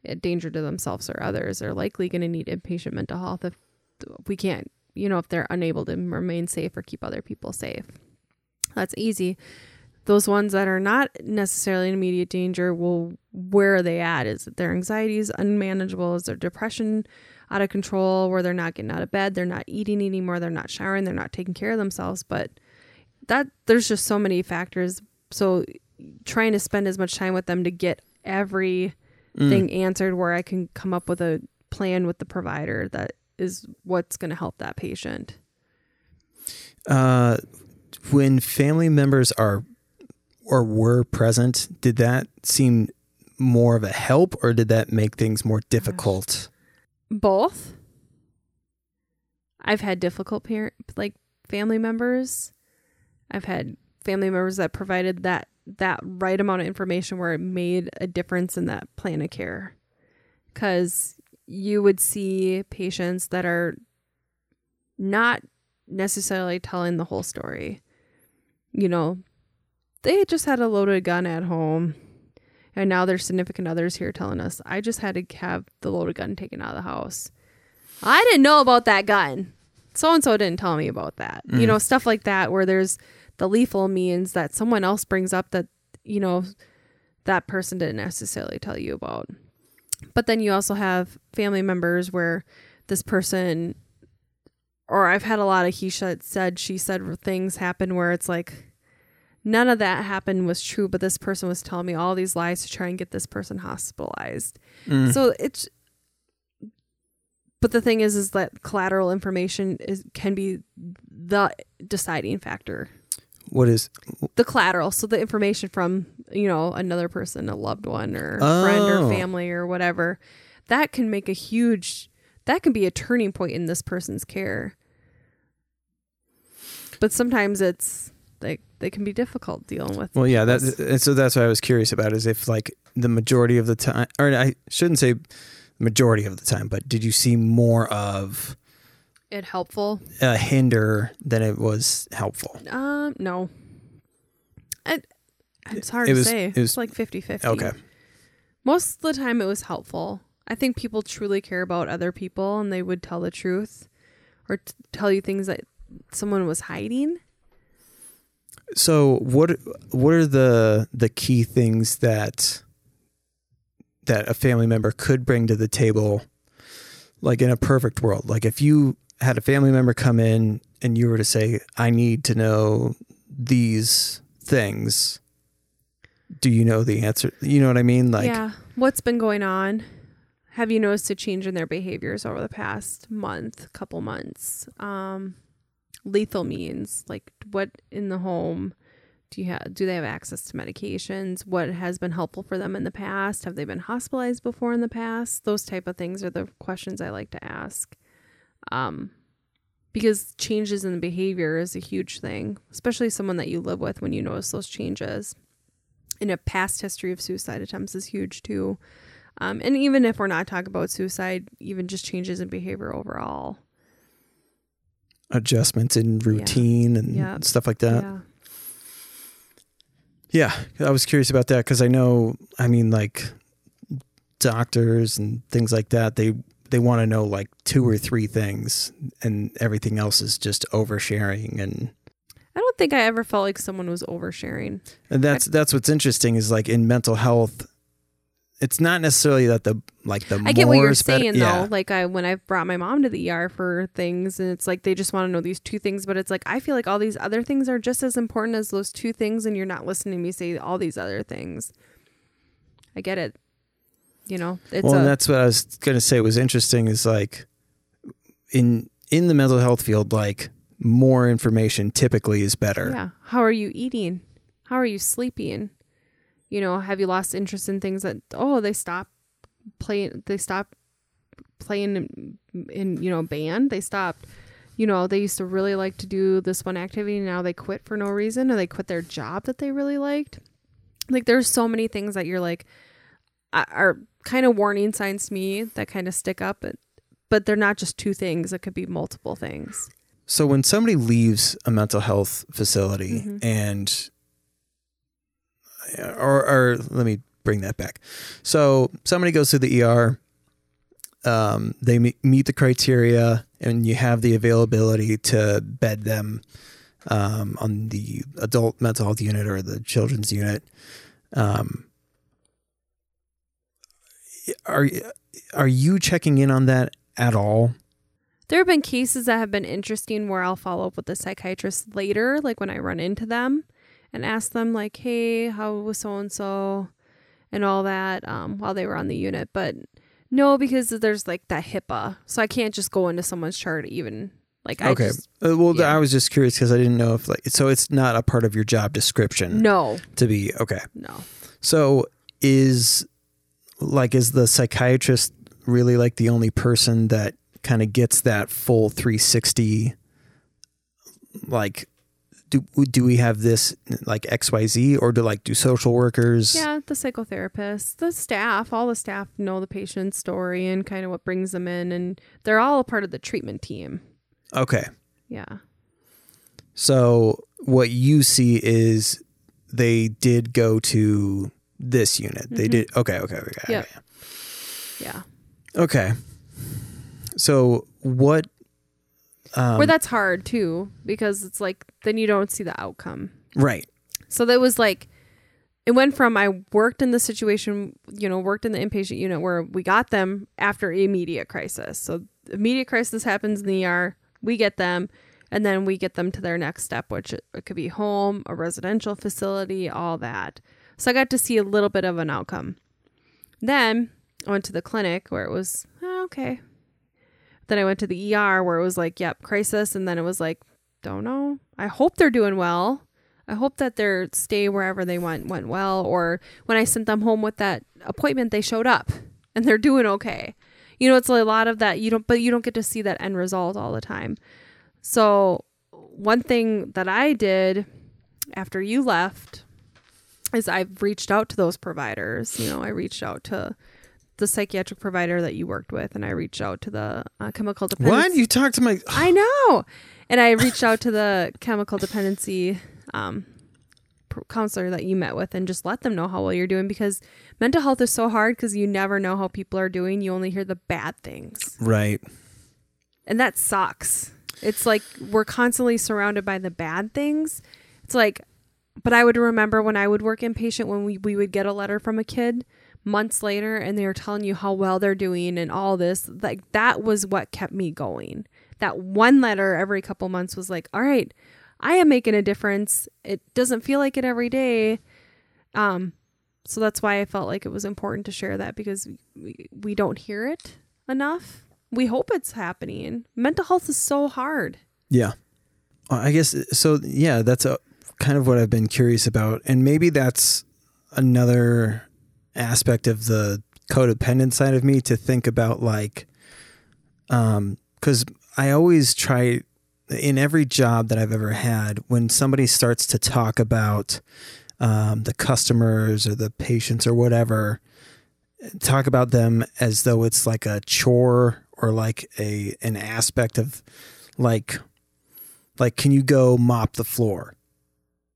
Speaker 2: a danger to themselves or others? They're likely going to need inpatient mental health if we can't, you know, if they're unable to remain safe or keep other people safe. That's easy. Those ones that are not necessarily in immediate danger well where are they at? Is it their anxiety is unmanageable? Is their depression out of control where they're not getting out of bed? They're not eating anymore. They're not showering. They're not taking care of themselves. But that there's just so many factors. So trying to spend as much time with them to get everything
Speaker 1: Mm.
Speaker 2: answered where i can come up with a plan with the provider that is what's going to help that patient
Speaker 1: Uh, when family members are or were present, did that seem more of a help or did that make things more difficult?
Speaker 2: both i've had difficult parent like family members i've had family members that provided that that right amount of information where it made a difference in that plan of care. Because you would see patients that are not necessarily telling the whole story. You know they just had a loaded gun at home and now their significant others here telling us i just had to have the loaded gun taken out of the house. I didn't know about that gun. So and so didn't tell me about that. You mm. know stuff like that where there's the lethal means that someone else brings up that you know that person didn't necessarily tell you about. But then you also have family members where this person or i've had a lot of he said said she said things happen where it's like none of that happened was true but this person was telling me all these lies to try and get this person hospitalized.
Speaker 1: Mm.
Speaker 2: so it's but the thing is is that collateral information is can be the deciding factor
Speaker 1: what is
Speaker 2: the collateral. So the information from you know another person a loved one or friend
Speaker 1: Oh.
Speaker 2: or family or whatever. That can make a huge that can be a turning point in this person's care. But sometimes it's like they can be difficult dealing with
Speaker 1: well, yeah, that and so that's what I was curious about is if like the majority of the time, or I shouldn't say majority of the time, but did you see more of
Speaker 2: it helpful
Speaker 1: a hinder than it was helpful?
Speaker 2: um no I, it's hard
Speaker 1: It
Speaker 2: to
Speaker 1: was-
Speaker 2: say
Speaker 1: it was-
Speaker 2: it's like 50-50
Speaker 1: Okay.
Speaker 2: most of the time it was helpful i think people truly care about other people and they would tell the truth or t- tell you things that someone was hiding
Speaker 1: So what what are the the key things that that a family member could bring to the table like in a perfect world? Like if you had a family member come in and you were to say I need to know these things do you know the answer? You know what I mean? Like,
Speaker 2: yeah. What's been going on? Have you noticed a change in their behaviors over the past month, couple months? Um, lethal means like what in the home do you have? Do they have access to medications? What has been helpful for them in the past? Have they been hospitalized before in the past? Those type of things are the questions I like to ask. Um, because changes in the behavior is a huge thing, especially someone that you live with when you notice those changes. And a past history of suicide attempts is huge too. Um, and even if we're not talking about suicide, even just changes in behavior overall.
Speaker 1: adjustments in routine and
Speaker 2: Yeah.
Speaker 1: stuff like that.
Speaker 2: yeah.
Speaker 1: Yeah, I was curious about that because I know, I mean, like doctors and things like that, they they want to know like two or three things, and everything else is just oversharing, and
Speaker 2: I don't think I ever felt like someone was oversharing.
Speaker 1: and that's that's what's interesting is like in mental health, it's not necessarily that the like the
Speaker 2: I get what you're
Speaker 1: is better-
Speaker 2: saying
Speaker 1: yeah.
Speaker 2: though. Like I when I brought my mom to the ER for things and it's like they just want to know these two things, but it's like I feel like all these other things are just as important as those two things and you're not listening to me say all these other things. I get it. You know, it's
Speaker 1: well, and
Speaker 2: a
Speaker 1: that's what I was gonna say It was interesting is like in in the mental health field, like more information typically is better.
Speaker 2: Yeah. How are you eating? How are you sleeping? You know, have you lost interest in things that oh, they stop playing they stop playing in, in you know, band. They stopped you know, they used to really like to do this one activity now they quit for no reason or they quit their job that they really liked. Like there's so many things that you're like are kind of warning signs to me that kind of stick up but but they're not just two things, it could be multiple things.
Speaker 1: So when somebody leaves a mental health facility
Speaker 2: Mhm.
Speaker 1: and or or let me bring that back. So somebody goes to the ER um, they meet the criteria and you have the availability to bed them um, on the adult mental health unit or the children's unit. Um, are are you checking in on that at all?
Speaker 2: There have been cases that have been interesting where I'll follow up with the psychiatrist later, like when I run into them and ask them, like, hey, how was so and so and all that um, while they were on the unit. But no, because there's like that HIPAA. So I can't just go into someone's chart even. Like, I
Speaker 1: okay.
Speaker 2: just,
Speaker 1: Uh, well,
Speaker 2: yeah.
Speaker 1: I was just curious because I didn't know if like so it's not a part of your job description
Speaker 2: no,
Speaker 1: to be okay.
Speaker 2: no.
Speaker 1: So is like is the psychiatrist really like the only person that kind of gets that full 360 like do do we have this like XYZ or do like do social workers
Speaker 2: Yeah, the psychotherapists, the staff, all the staff know the patient's story and kind of what brings them in. And they're all a part of the treatment team.
Speaker 1: Okay.
Speaker 2: Yeah.
Speaker 1: So what you see is they did go to this unit. They
Speaker 2: Mhm.
Speaker 1: did okay, okay, okay.
Speaker 2: Yep.
Speaker 1: okay.
Speaker 2: Yeah.
Speaker 1: Okay. So what um,
Speaker 2: Where that's hard too, because it's like then you don't see the outcome.
Speaker 1: right.
Speaker 2: So that was like it went from I worked in the situation, you know, worked in the inpatient unit where we got them after immediate crisis. So immediate crisis happens in the ER, we get them, and then we get them to their next step, which it it could be home, a residential facility, all that. So I got to see a little bit of an outcome. Then I went to the clinic where it was "Oh, okay. Then I went to the ER where it was like, yep, crisis, and then it was like, don't know. I hope they're doing well. I hope that their stay wherever they went went well. Or when I sent them home with that appointment, they showed up and they're doing okay. You know, it's a lot of that. You don't, but you don't get to see that end result all the time. So one thing that I did after you left is I've reached out to those providers. You know, I reached out to the psychiatric provider that you worked with, and I reached out to the uh, chemical dependency.
Speaker 1: What? You talked to my
Speaker 2: I know. And I reached out to the chemical dependency um, counselor that you met with and just let them know how well you're doing because mental health is so hard because you never know how people are doing. You only hear the bad things.
Speaker 1: right.
Speaker 2: And that sucks. It's like we're constantly surrounded by the bad things. It's like, but I would remember when I would work inpatient when we, we would get a letter from a kid months later and they were telling you how well they're doing and all this. Like that was what kept me going. That one letter every couple months was like, all right, I am making a difference. It doesn't feel like it every day. Um, so that's why I felt like it was important to share that because we, we don't hear it enough. We hope it's happening. Mental health is so hard.
Speaker 1: Yeah. I guess so. Yeah, that's a, kind of what I've been curious about. And maybe that's another aspect of the codependent side of me to think about like, um, cause I always try in every job that I've ever had, when somebody starts to talk about, um, the customers or the patients or whatever, talk about them as though it's like a chore or like a an aspect of like like can you go mop the floor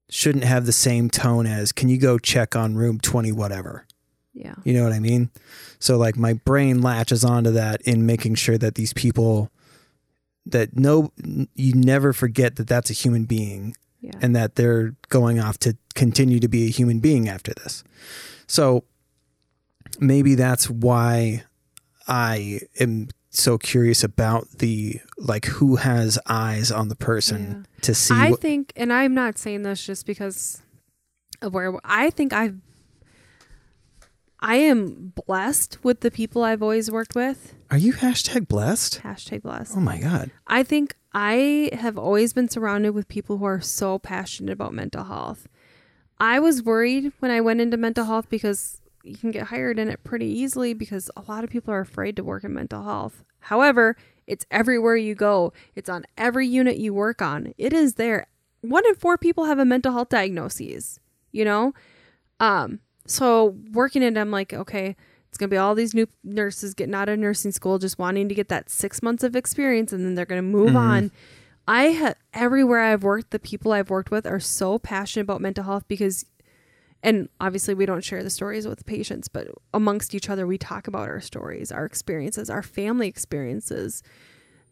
Speaker 1: shouldn't have the same tone as can you go check on room 20 whatever
Speaker 2: Yeah.
Speaker 1: you know what i mean so like my brain latches onto that in making sure that these people that no you never forget that that's a human being
Speaker 2: Yeah.
Speaker 1: and that they're going off to continue to be a human being after this. So maybe that's why I am so curious about the like who has eyes on the person to see
Speaker 2: I
Speaker 1: what,
Speaker 2: think, and I'm not saying this just because of where I think I've, I am blessed with the people I've always worked with.
Speaker 1: are you hashtag blessed?
Speaker 2: Hashtag blessed.
Speaker 1: Oh my god.
Speaker 2: I think I have always been surrounded with people who are so passionate about mental health. I was worried when I went into mental health because you can get hired in it pretty easily because a lot of people are afraid to work in mental health. However, it's everywhere you go, it's on every unit you work on. It is there. One in four people have a mental health diagnosis, you know? Um, so working in it, I'm like, okay, it's gonna be all these new nurses getting out of nursing school, just wanting to get that six months of experience, and then they're gonna move on. I have everywhere I've worked, the people I've worked with are so passionate about mental health because, and obviously we don't share the stories with patients, but amongst each other we talk about our stories, our experiences, our family experiences.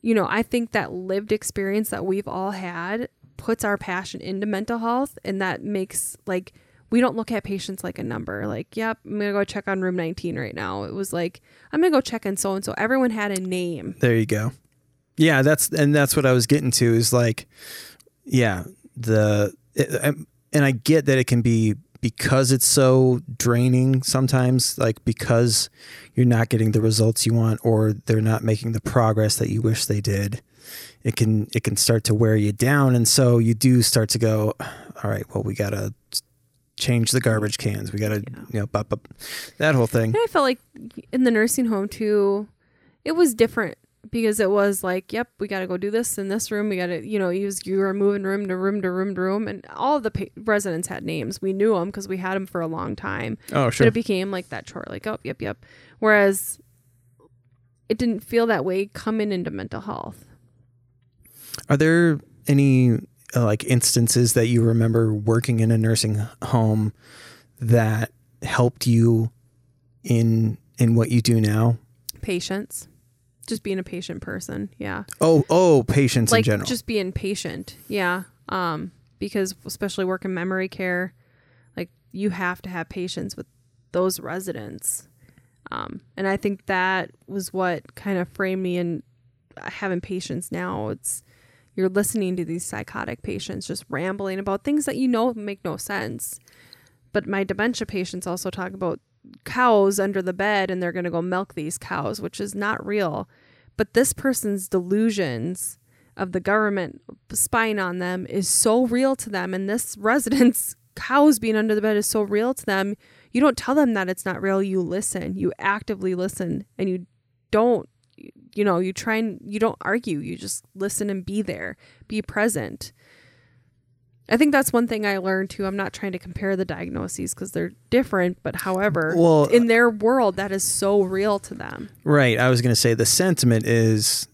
Speaker 2: You know, I think that lived experience that we've all had puts our passion into mental health, and that makes like we don't look at patients like a number. Like, yep, I'm gonna go check on room 19 right now. It was like I'm gonna go check on so and so. Everyone had a name.
Speaker 1: There you go. Yeah, that's and that's what I was getting to is like, yeah, the it, and I get that it can be because it's so draining sometimes, like because you're not getting the results you want or they're not making the progress that you wish they did. It can it can start to wear you down, and so you do start to go, all right, well, we gotta change the garbage cans. We gotta, you know, bup, bup, that whole thing.
Speaker 2: And I felt like in the nursing home too, it was different because it was like, yep, we got to go do this in this room. We got to, you know, use you were moving room to room to room to room, and all the pa- residents had names. We knew them because we had them for a long time.
Speaker 1: Oh,
Speaker 2: But
Speaker 1: sure.
Speaker 2: it became like that chore, like, oh, yep, yep. Whereas it didn't feel that way coming into mental health.
Speaker 1: Are there any uh, like instances that you remember working in a nursing home that helped you in in what you do now?
Speaker 2: Patience, just being a patient person. Yeah.
Speaker 1: Oh, oh, patients in general.
Speaker 2: just being patient yeah um because especially working memory care like you have to have patience with those residents um and i think that was what kind of framed me in having patience now it's you're listening to these psychotic patients just rambling about things that you know make no sense but my dementia patients also talk about cows under the bed and they're going to go milk these cows which is not real. But this person's delusions of the government spying on them is so real to them and this resident's cows being under the bed is so real to them. You don't tell them that it's not real you listen. You actively listen and you don't you know you try and you don't argue you just listen and be there. Be present i think that's one thing i learned too i'm not trying to compare the diagnoses because they're different but however
Speaker 1: Well-
Speaker 2: in their world that is so real to them
Speaker 1: right. I was going to say the sentiment is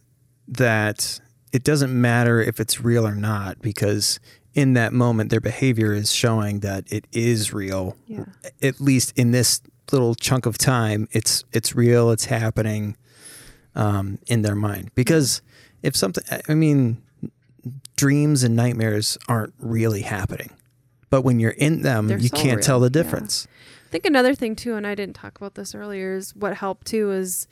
Speaker 1: that it doesn't matter if it's real or not because in that moment their behavior is showing that it is real.
Speaker 2: Yeah.
Speaker 1: At least in this little chunk of time, it's it's real. It's happening um, in their mind because if something, I mean, dreams and nightmares aren't really happening, but when you're in them,
Speaker 2: They're
Speaker 1: you
Speaker 2: so
Speaker 1: can't
Speaker 2: real.
Speaker 1: tell the
Speaker 2: Yeah.
Speaker 1: difference.
Speaker 2: I think another thing too, and I didn't talk about this earlier, is what helped too is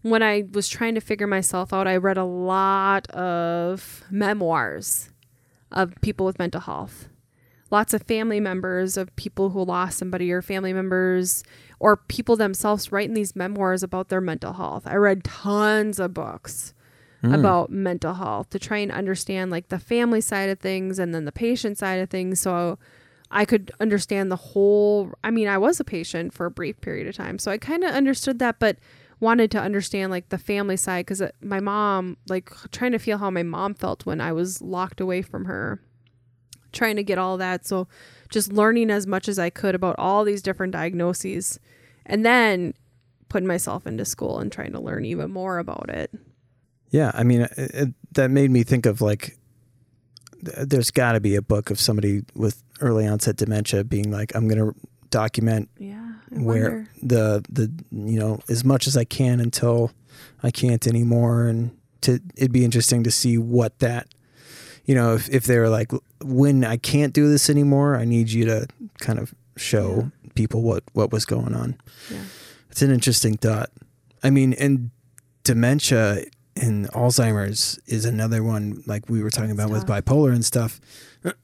Speaker 2: when I was trying to figure myself out, I read a lot of memoirs of people with mental health. lots of family members of people who lost somebody or family members or people themselves writing these memoirs about their mental health. I read tons of books
Speaker 1: Mm.
Speaker 2: about mental health to try and understand like the family side of things and then the patient side of things so I could understand the whole I mean I was a patient for a brief period of time so I kind of understood that but wanted to understand like the family side cuz my mom like trying to feel how my mom felt when I was locked away from her trying to get all that so just learning as much as I could about all these different diagnoses and then putting myself into school and trying to learn even more about it.
Speaker 1: Yeah, I mean, it, it, that made me think of like, th- there's got to be a book of somebody with early onset dementia being like, I'm going to document
Speaker 2: Yeah.
Speaker 1: Where the the you know as much as I can until I can't anymore, and to it'd be interesting to see what that, you know, if if they're like, when I can't do this anymore, I need you to kind of show people what what was going on.
Speaker 2: Yeah.
Speaker 1: It's an interesting thought. I mean, and dementia and Alzheimer's is another one, like we were talking about with bipolar and stuff.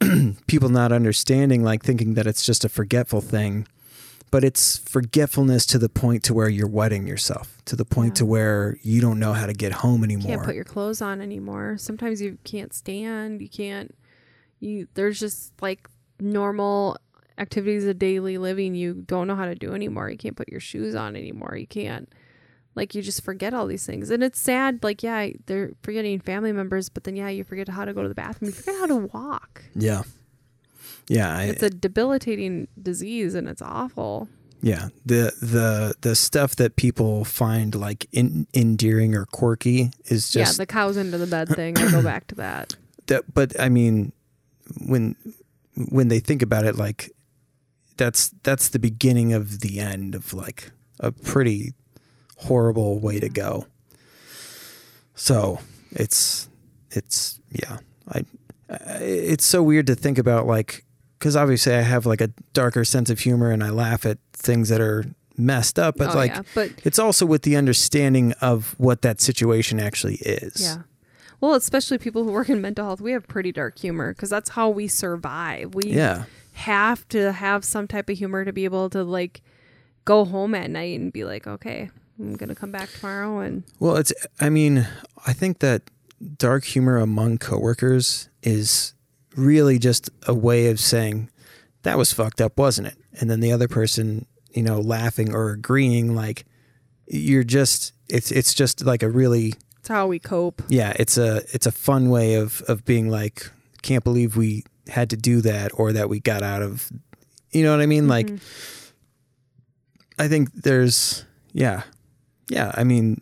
Speaker 1: People not understanding, like thinking that it's just a forgetful thing, but it's forgetfulness to the point to where you're wetting yourself, to the point
Speaker 2: Yeah.
Speaker 1: to where you don't know how to get home anymore.
Speaker 2: You can't put your clothes on anymore. Sometimes you can't stand. You can't. You there's just like normal activities of daily living you don't know how to do anymore. You can't put your shoes on anymore. You can't. Like you just forget all these things, and it's sad. Like yeah, they're forgetting family members, but then yeah, you forget how to go to the bathroom. You forget how to walk.
Speaker 1: yeah. Yeah. I,
Speaker 2: It's a debilitating disease, and it's awful.
Speaker 1: Yeah, the the the stuff that people find like in, endearing or quirky is just yeah,
Speaker 2: the cows into the bed thing. I go back to that.
Speaker 1: that. But I mean, when when they think about it, like that's that's the beginning of the end of like a pretty horrible way to go. So it's it's yeah, I, it's so weird to think about like because obviously I have like a darker sense of humor and I laugh at things that are messed up, but
Speaker 2: oh,
Speaker 1: like
Speaker 2: yeah. but
Speaker 1: it's also with the understanding of what that situation actually is.
Speaker 2: Yeah. Well, especially people who work in mental health, we have pretty dark humor because that's how we survive. We
Speaker 1: Yeah.
Speaker 2: have to have some type of humor to be able to like go home at night and be like, okay, I'm gonna come back tomorrow and
Speaker 1: Well, it's I mean, I think that dark humor among coworkers is really just a way of saying that was fucked up, wasn't it? And then the other person, you know, laughing or agreeing like you're just it's it's just like a really
Speaker 2: it's how we cope.
Speaker 1: yeah, it's a it's a fun way of of being like can't believe we had to do that or that we got out of you know what I mean? Like
Speaker 2: Mhm.
Speaker 1: I think there's, yeah, yeah. I mean,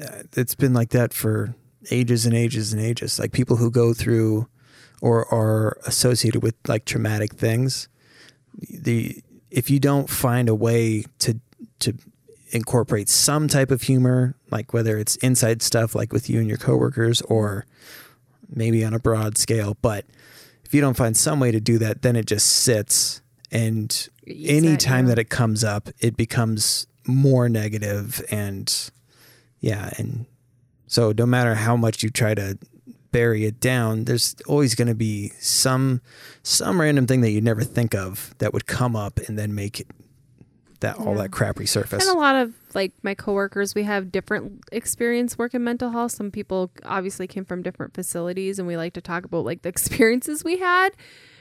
Speaker 1: uh, it's been like that for ages and ages and ages. Like people who go through or are associated with like traumatic things. The if you don't find a way to to incorporate some type of humor, like whether it's inside stuff like with you and your coworkers, or maybe on a broad scale, but if you don't find some way to do that, then it just sits and any time
Speaker 2: you.
Speaker 1: that it comes up, it becomes more negative and yeah, and so no matter how much you try to bury it down, there's always going to be some some random thing that you never think of that would come up and then make it that all
Speaker 2: Yeah.
Speaker 1: that crap resurface.
Speaker 2: And a lot of like my coworkers, we have different experience working mental health. Some people obviously came from different facilities, and we like to talk about like the experiences we had.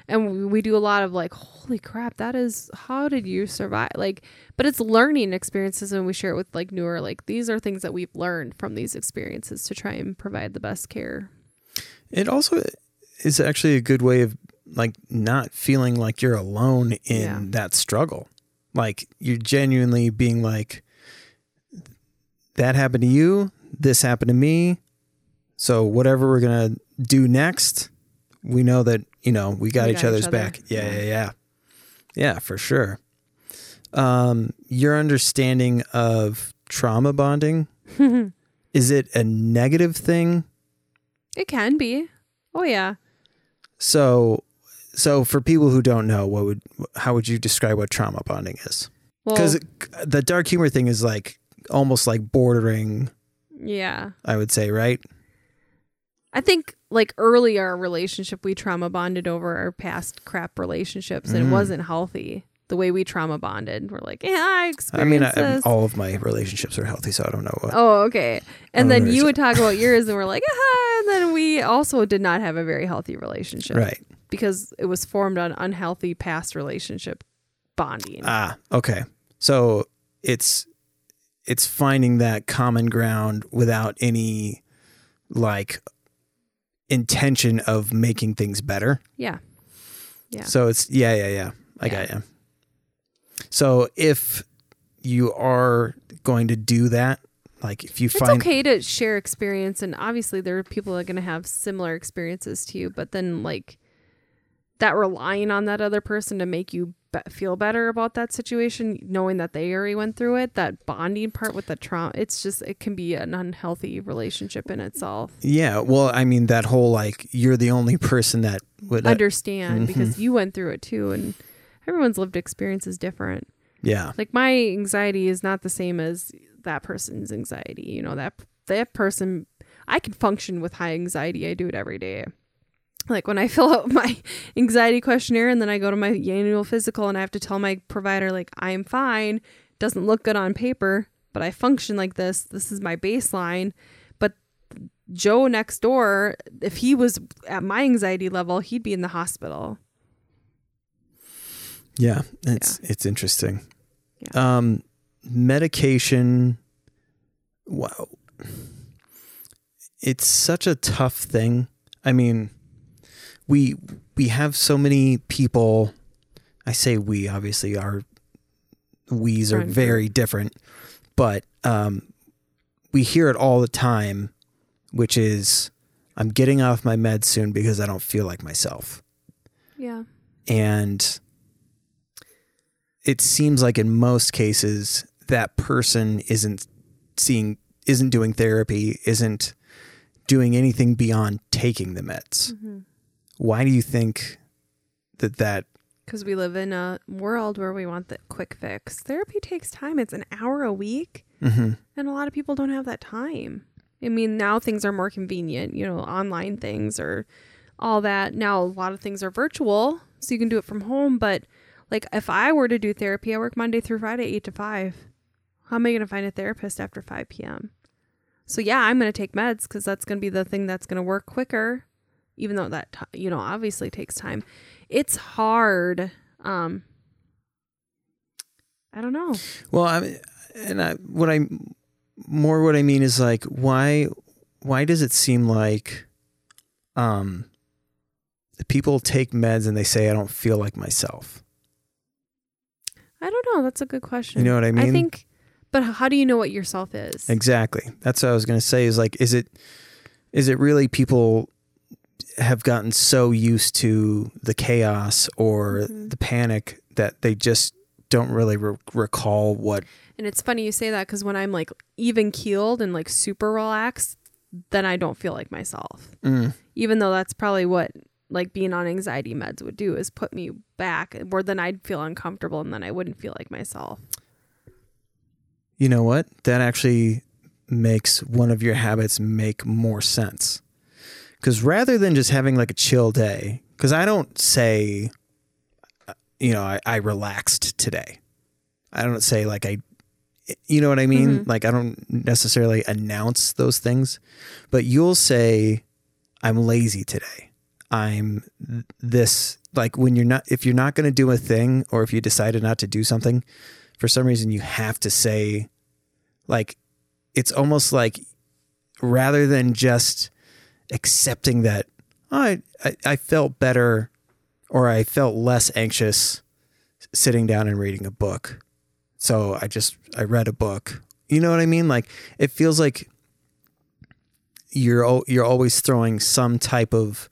Speaker 2: And we- do a lot of like, holy crap, that is how did you survive? Like, but it's learning experiences, and we share it with like newer like these are things that we've learned from these experiences to try and provide the best care.
Speaker 1: It also is actually a good way of like not feeling like you're alone in
Speaker 2: Yeah.
Speaker 1: that struggle. Like you're genuinely being like that happened to you, this happened to me. So whatever we're going to do next, we know that, you know, we got
Speaker 2: We
Speaker 1: each
Speaker 2: got
Speaker 1: other's
Speaker 2: each other.
Speaker 1: back. Yeah,
Speaker 2: Yeah.
Speaker 1: yeah, yeah. Yeah, for sure. Um your understanding of trauma bonding, is it a negative thing?
Speaker 2: It can be. Oh yeah.
Speaker 1: So, so for people who don't know, what would how would you describe what trauma bonding is?
Speaker 2: Well,
Speaker 1: Because the dark humor thing is like almost like bordering,
Speaker 2: yeah.
Speaker 1: I would say, right?
Speaker 2: I think like early our relationship we trauma bonded over our past crap relationships and
Speaker 1: Mm.
Speaker 2: it wasn't healthy the way we trauma bonded. We're like, yeah, I experienced
Speaker 1: I mean, I, all of my relationships are healthy, so I don't know what.
Speaker 2: Oh, okay. And then you would talk about yours, and we're like, ah. And then we also did not have a very healthy relationship,
Speaker 1: Right.
Speaker 2: Because it was formed on unhealthy past relationship bonding.
Speaker 1: Ah, okay. So it's it's finding that common ground without any like intention of making things better.
Speaker 2: yeah, Yeah.
Speaker 1: So it's yeah, yeah, yeah. I
Speaker 2: Yeah.
Speaker 1: got you. So if you are going to do that, like if you find
Speaker 2: it's
Speaker 1: find
Speaker 2: okay to share experience, and obviously there are people that are going to have similar experiences to you, but then like that relying on that other person to make you be- feel better about that situation, knowing that they already went through it, that bonding part with the trauma, it's just it can be an unhealthy relationship in itself.
Speaker 1: yeah, well, I mean that whole like you're the only person that would uh,
Speaker 2: understand
Speaker 1: Mhm.
Speaker 2: because you went through it too and everyone's lived experience is different
Speaker 1: yeah.
Speaker 2: like my anxiety is not the same as that person's anxiety you know that that person i can function with high anxiety i do it every day like when i fill out my anxiety questionnaire and then i go to my annual physical and i have to tell my provider like i'm fine doesn't look good on paper but i function like this this is my baseline but joe next door if he was at my anxiety level he'd be in the hospital
Speaker 1: Yeah, it's it's interesting. Um, medication. Wow, it's such a tough thing. I mean, we we have so many people. I say we. Obviously, our we's are very different, but um, we hear it all the time, which is, "I'm getting off my meds soon because I don't feel like myself."
Speaker 2: yeah
Speaker 1: and it seems like in most cases that person isn't seeing isn't doing therapy isn't doing anything beyond taking the meds
Speaker 2: Mhm.
Speaker 1: Why do you think that that
Speaker 2: because we live in a world where we want the quick fix. Therapy takes time. It's an hour a week,
Speaker 1: mhm.
Speaker 2: and a lot of people don't have that time. I mean, now things are more convenient, you know, online things or all that. Now, a lot of things are virtual, so you can do it from home. But like, if I were to do therapy, I work Monday through Friday, 8 to 5. How am I going to find a therapist after 5 p.m.? So, yeah, I'm going to take meds because that's going to be the thing that's going to work quicker, even though that, you know, obviously takes time. It's hard. Um, I don't know.
Speaker 1: well i mean and I, what i more what i mean is like why why does it seem like um people take meds and they say i don't feel like myself
Speaker 2: I don't know. That's a good question.
Speaker 1: you know what i mean
Speaker 2: I think, but how do you know what yourself is?
Speaker 1: Exactly. That's what I was going to say is like is it is it really people have gotten so used to the chaos or
Speaker 2: Mhm.
Speaker 1: the panic that they just don't really re- recall what
Speaker 2: And it's funny you say that because when I'm like even keeled and like super relaxed, then I don't feel like myself.
Speaker 1: mm,
Speaker 2: Even though that's probably what like being on anxiety meds would do is put me back where then I'd feel uncomfortable and then I wouldn't feel like myself.
Speaker 1: you know what that actually makes one of your habits make more sense because rather than just having like a chill day because i don't say uh, you know I, I relaxed today. I don't say like i you know what i mean?
Speaker 2: Mhm.
Speaker 1: like i don't necessarily announce those things but you'll say i'm lazy today. I'm this like when you're not if you're not going to do a thing or if you decided not to do something for some reason you have to say like it's almost like rather than just accepting that "Oh, I, I I felt better or I felt less anxious sitting down and reading a book. So I just I read a book. You know what I mean? Like it feels like you're you're always throwing some type of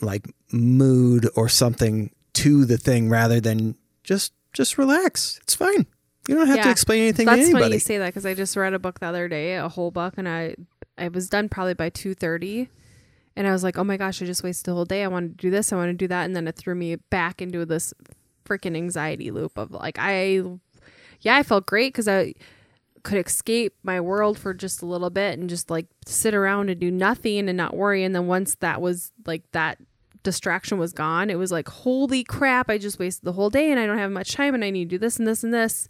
Speaker 1: like mood or something to the thing rather than just just relax. It's fine. You don't have to explain anything to
Speaker 2: That's
Speaker 1: anybody.
Speaker 2: funny you say that because I just read a book the other day, a whole book, and I I was done probably by two thirty, and I was like, oh my gosh, I just wasted the whole day. I want to do this, I want to do that, and then it threw me back into this freaking anxiety loop of like I, yeah, I felt great because I could escape my world for just a little bit and just like sit around and do nothing and not worry. And then once that was like that distraction was gone, it was like, holy crap, I just wasted the whole day and I don't have much time and I need to do this and this and this.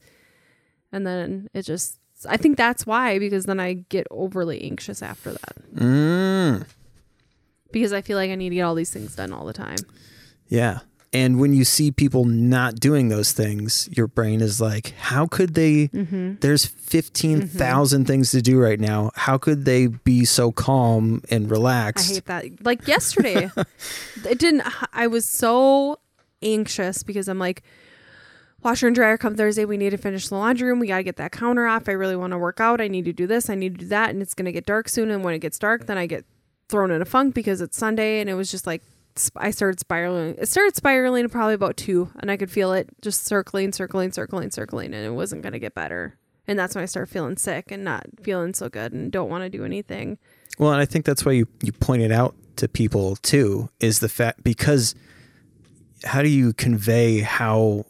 Speaker 2: And then it just, I think that's why, because then I get overly anxious after that.
Speaker 1: Mm,
Speaker 2: Because I feel like I need to get all these things done all the time.
Speaker 1: yeah. And when you see people not doing those things, your brain is like, how could they?
Speaker 2: Mm-hmm.
Speaker 1: There's 15,000 things to do right now. How could they be so calm and relaxed?
Speaker 2: I hate that. Like yesterday, it didn't. I was so anxious because I'm like, washer and dryer come Thursday. We need to finish the laundry room. We got to get that counter off. I really want to work out. I need to do this. I need to do that. And it's going to get dark soon. And when it gets dark, then I get thrown in a funk because it's Sunday. And it was just like, I started spiraling. It started spiraling probably about two. And I could feel it just circling, circling, circling, circling. And it wasn't going to get better. And that's when I started feeling sick and not feeling so good and don't want to do anything.
Speaker 1: Well, and I think that's why you, you pointed out to people too is the fact because how do you convey how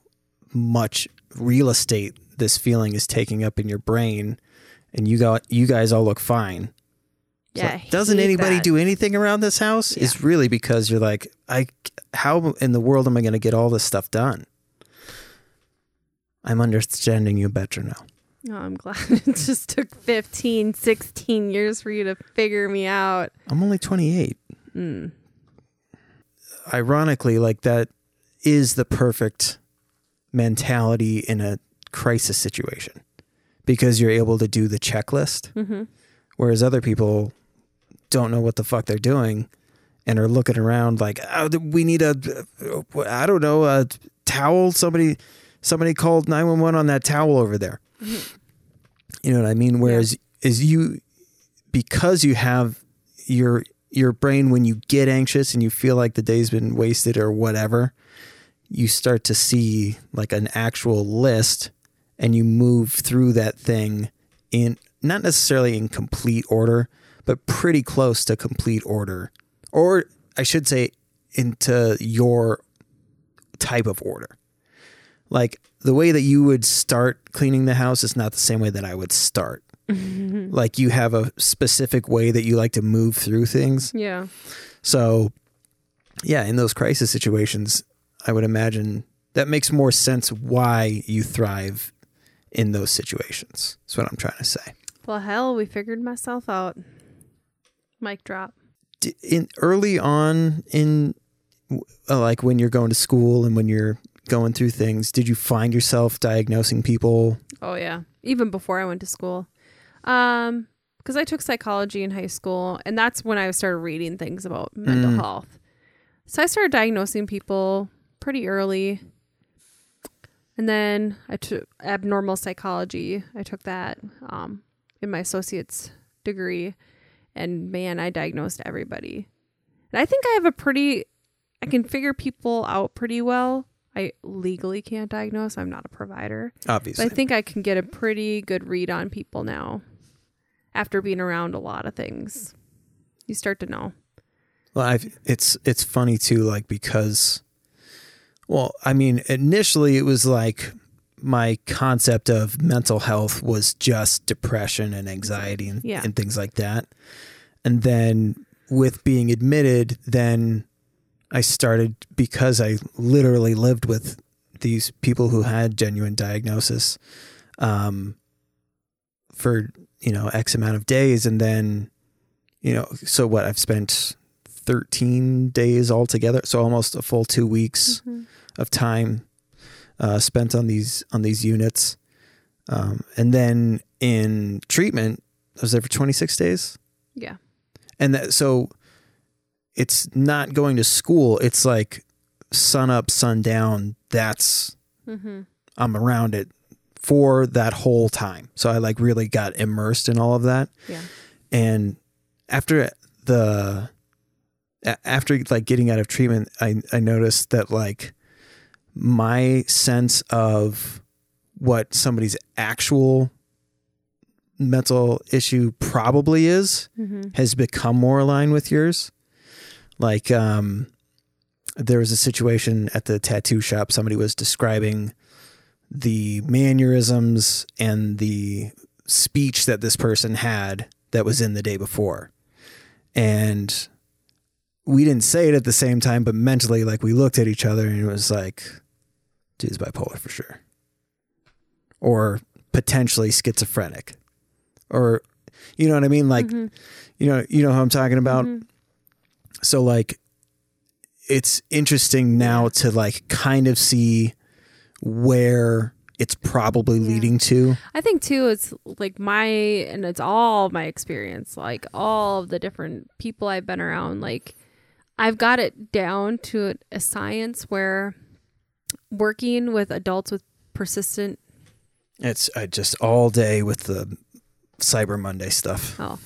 Speaker 1: much real estate this feeling is taking up in your brain and you got you guys all look fine.
Speaker 2: Yeah. I
Speaker 1: doesn't anybody
Speaker 2: that.
Speaker 1: do anything around this house? Is really because you're like, I how in the world am I going to get all this stuff done? I'm understanding you better now.
Speaker 2: Oh, I'm glad it just took 15, 16 years for you to figure me out.
Speaker 1: I'm only 28.
Speaker 2: Mm.
Speaker 1: Ironically, like that is the perfect mentality in a crisis situation because you're able to do the checklist,
Speaker 2: hmm
Speaker 1: whereas other people don't know what the fuck they're doing and are looking around like, oh, we need a, I don't know, a towel. Somebody, somebody called 911 on that towel over there. You know what I mean? Whereas is you because you have your your brain when you get anxious and you feel like the day's been wasted or whatever, you start to see like an actual list and you move through that thing in not necessarily in complete order, but pretty close to complete order. Or I should say into your type of order. Like the way that you would start cleaning the house is not the same way that I would start. like you have a specific way that you like to move through things.
Speaker 2: Yeah.
Speaker 1: So, yeah, in those crisis situations, I would imagine that makes more sense why you thrive in those situations. That's what I'm trying to say.
Speaker 2: Well, hell, we figured myself out. Mic drop.
Speaker 1: In early on in uh, like when you're going to school and when you're going through things, did you find yourself diagnosing people?
Speaker 2: Oh, yeah. Even before I went to school. Um, because I took psychology in high school, and that's when I started reading things about mental
Speaker 1: Mm.
Speaker 2: health. So I started diagnosing people pretty early. And then I took abnormal psychology. I took that um, in my associate's degree. And man, I diagnosed everybody. And I think I have a pretty, I can figure people out pretty well. I legally can't diagnose. I'm not a provider.
Speaker 1: Obviously.
Speaker 2: But I think I can get a pretty good read on people now after being around a lot of things. You start to know.
Speaker 1: Well, I've, it's it's funny too, like because, well, I mean, initially it was like my concept of mental health was just depression and anxiety and,
Speaker 2: Yeah.
Speaker 1: and things like that, and then with being admitted, then I started because I literally lived with these people who had genuine diagnosis, um, for you know X amount of days, and then you know, so what? I've spent 13 days altogether, so almost a full two weeks of time uh, spent on these on these units, um, and then in treatment, I was there for 26 days,
Speaker 2: Yeah.
Speaker 1: and that, so it's not going to school. It's like sun up, sun down. That's
Speaker 2: Mm-hmm.
Speaker 1: I'm around it for that whole time. So I like really got immersed in all of that
Speaker 2: Yeah.
Speaker 1: and after the after like getting out of treatment i i noticed that like my sense of what somebody's actual mental issue probably is
Speaker 2: Mm-hmm.
Speaker 1: has become more aligned with yours like um there was a situation at the tattoo shop somebody was describing the mannerisms and the speech that this person had that was in the day before. And we didn't say it at the same time, but mentally, like we looked at each other and it was like, dude's bipolar for sure. Or potentially schizophrenic. Or you know what I mean? Like
Speaker 2: Mhm.
Speaker 1: you know, you know how I'm talking about?
Speaker 2: Mhm.
Speaker 1: So like it's interesting now to like kind of see where it's probably
Speaker 2: Yeah.
Speaker 1: leading to.
Speaker 2: I think too, it's like my, and it's all my experience, like all of the different people I've been around. Like, I've got it down to a science where working with adults with persistent,
Speaker 1: It's uh, just all day with the Cyber Monday stuff.
Speaker 2: oh,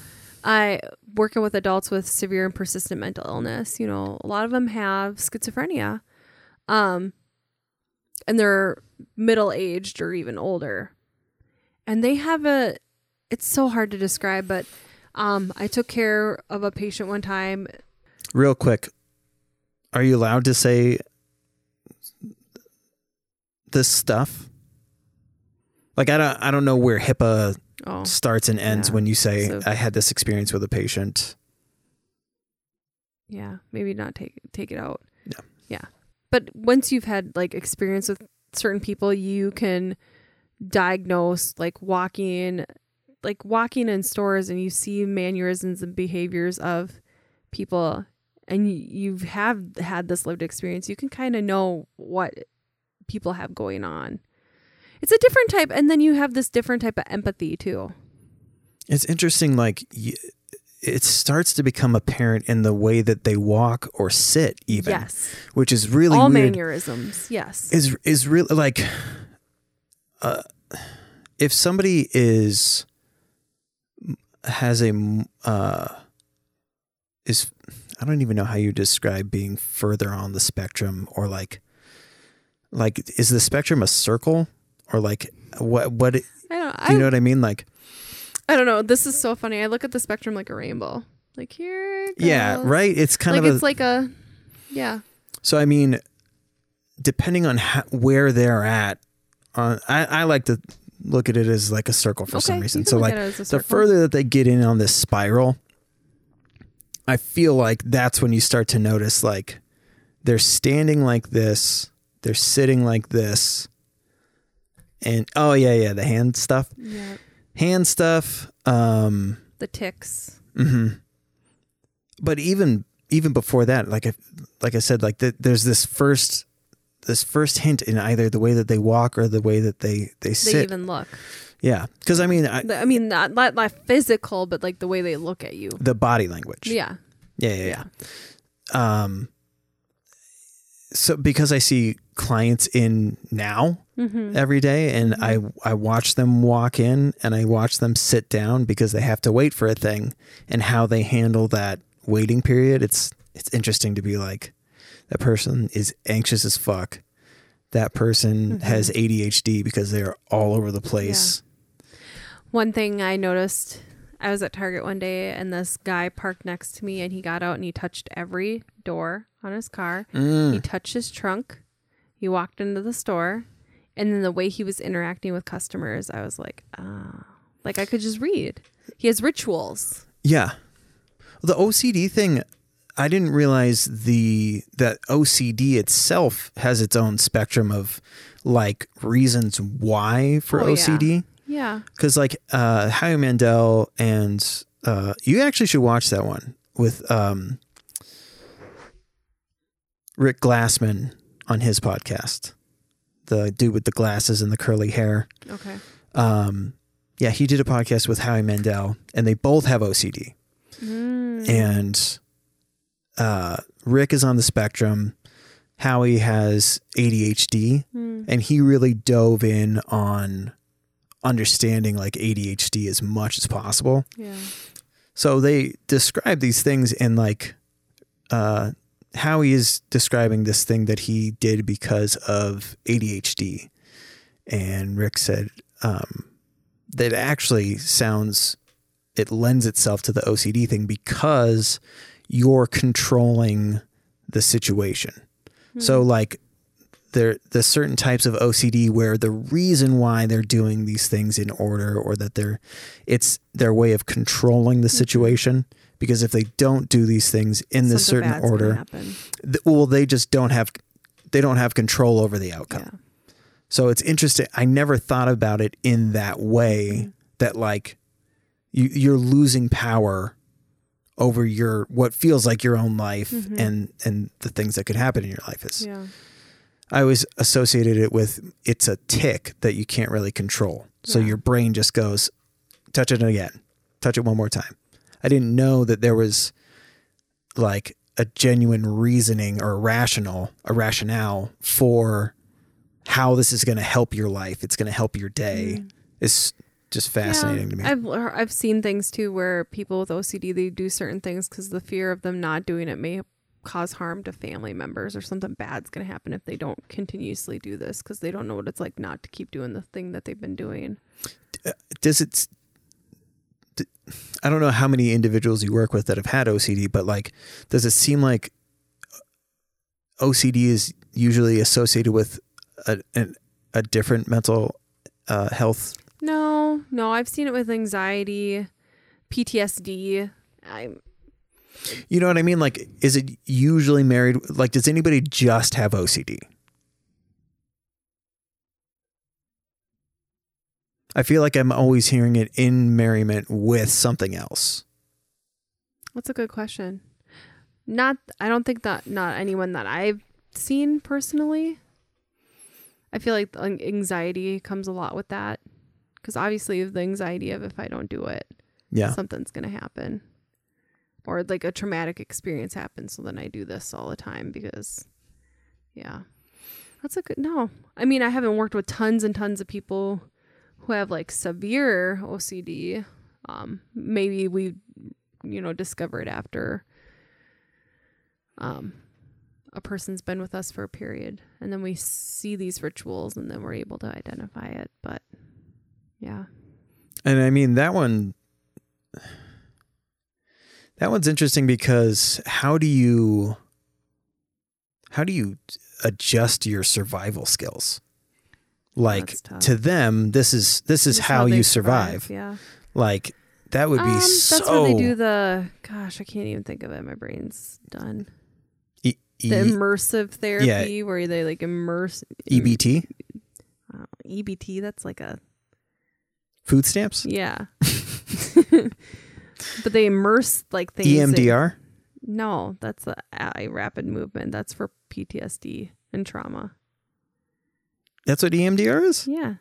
Speaker 2: I working with adults with severe and persistent mental illness. You know, a lot of them have schizophrenia, um, and they're middle aged or even older, and they have a. It's so hard to describe, but um, I took care of a patient one time.
Speaker 1: Real quick, are you allowed to say this stuff? Like I don't I don't know where HIPAA
Speaker 2: Oh,
Speaker 1: starts and ends
Speaker 2: Yeah.
Speaker 1: when you say
Speaker 2: So-
Speaker 1: I had this experience with a patient.
Speaker 2: yeah, maybe not take take it out.
Speaker 1: Yeah.
Speaker 2: yeah. But once you've had like experience with certain people, you can diagnose like walking, like walking in stores, and you see mannerisms and behaviors of people, and you you've have had this lived experience. You can kind of know what people have going on. It's a different type, and then you have this different type of empathy too.
Speaker 1: It's interesting like it starts to become apparent in the way that they walk or sit even,
Speaker 2: yes,
Speaker 1: which is really
Speaker 2: all
Speaker 1: weird.
Speaker 2: mannerisms. Yes,
Speaker 1: is is really like uh if somebody is has a uh is I don't even know how you describe being further on the spectrum or like like is the spectrum a circle or like what what
Speaker 2: I don't.
Speaker 1: do you
Speaker 2: I,
Speaker 1: know what I mean like
Speaker 2: I don't know. This is so funny. I look at the spectrum like a rainbow. Like here.
Speaker 1: Yeah right it's kind
Speaker 2: like
Speaker 1: of a
Speaker 2: it's like a. Yeah.
Speaker 1: So I mean, depending on how, where they're at, uh, I, I like to look at it as like a circle for some reason. So like
Speaker 2: at it as a
Speaker 1: the further that they get in on this spiral, I feel like that's when you start to notice like they're standing like this, they're sitting like this, and oh yeah, yeah, the hand stuff,
Speaker 2: Yeah.
Speaker 1: hand stuff. Um,
Speaker 2: The tics.
Speaker 1: hmm But even even before that, like I like I said, like the, there's this first this first hint in either the way that they walk or the way that they they sit.
Speaker 2: They even look.
Speaker 1: Yeah, because I mean I,
Speaker 2: I mean, not, not not physical, but like the way they look at you.
Speaker 1: the body language.
Speaker 2: Yeah.
Speaker 1: yeah, yeah, yeah. Um. So because I see clients in now
Speaker 2: Mm-hmm.
Speaker 1: every day, and I I watch them walk in and I watch them sit down because they have to wait for a thing, and how they handle that waiting period. It's it's interesting to be like that person is anxious as fuck. That person
Speaker 2: Mm-hmm.
Speaker 1: has ADHD because they are all over the place.
Speaker 2: One thing I noticed, I was at Target one day and this guy parked next to me and he got out and he touched every door on his car. He
Speaker 1: Mm.
Speaker 2: touched his trunk. He walked into the store. And then the way he was interacting with customers, I was like, ah, like I could just read. He has rituals.
Speaker 1: Yeah. The OCD thing, I didn't realize the that OCD itself has its own spectrum of like reasons why for
Speaker 2: Oh.
Speaker 1: OCD.
Speaker 2: Yeah.
Speaker 1: Because like uh Howie Mandel and uh you actually should watch that one with um Rick Glassman on his podcast. The dude with the glasses and the curly hair.
Speaker 2: Okay.
Speaker 1: Um yeah, he did a podcast with Howie Mandel and they both have OCD.
Speaker 2: Mm.
Speaker 1: And uh Rick is on the spectrum. Howie has ADHD
Speaker 2: Mm.
Speaker 1: and he really dove in on understanding like ADHD as much as possible.
Speaker 2: Yeah.
Speaker 1: So they describe these things in like uh how he is describing this thing that he did because of ADHD. And Rick said um that actually sounds it lends itself to the OCD thing because you're controlling the situation. So like there there's certain types of OCD where the reason why they're doing these things in order or that they're it's their way of controlling the
Speaker 2: Mhm.
Speaker 1: situation because if they don't do these things in this
Speaker 2: Something
Speaker 1: certain order th- well they just don't have they don't have control over the outcome
Speaker 2: Yeah.
Speaker 1: so it's interesting i never thought about it in that way
Speaker 2: Mhm.
Speaker 1: that like you you're losing power over your what feels like your own life
Speaker 2: Mhm.
Speaker 1: and and the things that could happen in your life is
Speaker 2: Yeah.
Speaker 1: I always associated it with it's a tic that you can't really control. So
Speaker 2: Yeah.
Speaker 1: your brain just goes touch it again. Touch it one more time. I didn't know that there was like a genuine reasoning or rational a rationale for how this is going to help your life. It's going to help your day.
Speaker 2: Mm.
Speaker 1: it's just fascinating
Speaker 2: Yeah,
Speaker 1: to me.
Speaker 2: I've I've seen things too where people with OCD they do certain things because the fear of them not doing it may cause harm to family members or something bad's going to happen if they don't continuously do this because they don't know what it's like not to keep doing the thing that they've been doing.
Speaker 1: does it I don't know how many individuals you work with that have had ocd but like does it seem like ocd is usually associated with a, a, a different mental uh, health
Speaker 2: No, no, I've seen it with anxiety, PTSD. I'm
Speaker 1: you know what i mean? Like is it usually married like does anybody just have ocd i feel like i'm always hearing it in merriment with something else.
Speaker 2: That's a good question. Not, I don't think that not anyone that I've seen personally. I feel like anxiety comes a lot with that. Because obviously the anxiety of if I don't do it,
Speaker 1: yeah.
Speaker 2: something's gonna happen, or like a traumatic experience happens. So then I do this all the time because, yeah, that's a good no. I mean, I haven't worked with tons and tons of people who have like severe OCD. Um, maybe we, you know, discover it after um, a person's been with us for a period, and then we see these rituals, and then we're able to identify it. But yeah,
Speaker 1: And I mean that one that one's interesting because how do you how do you adjust your survival skills? Like to them this is this is
Speaker 2: That's
Speaker 1: how, you survive.
Speaker 2: Yeah.
Speaker 1: Like that would be
Speaker 2: um,
Speaker 1: so
Speaker 2: That's where they do the. Gosh, I can't even think of it. My brain's done.
Speaker 1: E-
Speaker 2: The immersive therapy, yeah. where they like immerse
Speaker 1: EBT
Speaker 2: uh, EBT. That's like a
Speaker 1: food stamps
Speaker 2: yeah. but they immerse like things. in-
Speaker 1: EMDR
Speaker 2: no, that's a, a rapid movement. That's for PTSD and trauma.
Speaker 1: that's what EMDR is
Speaker 2: Yeah.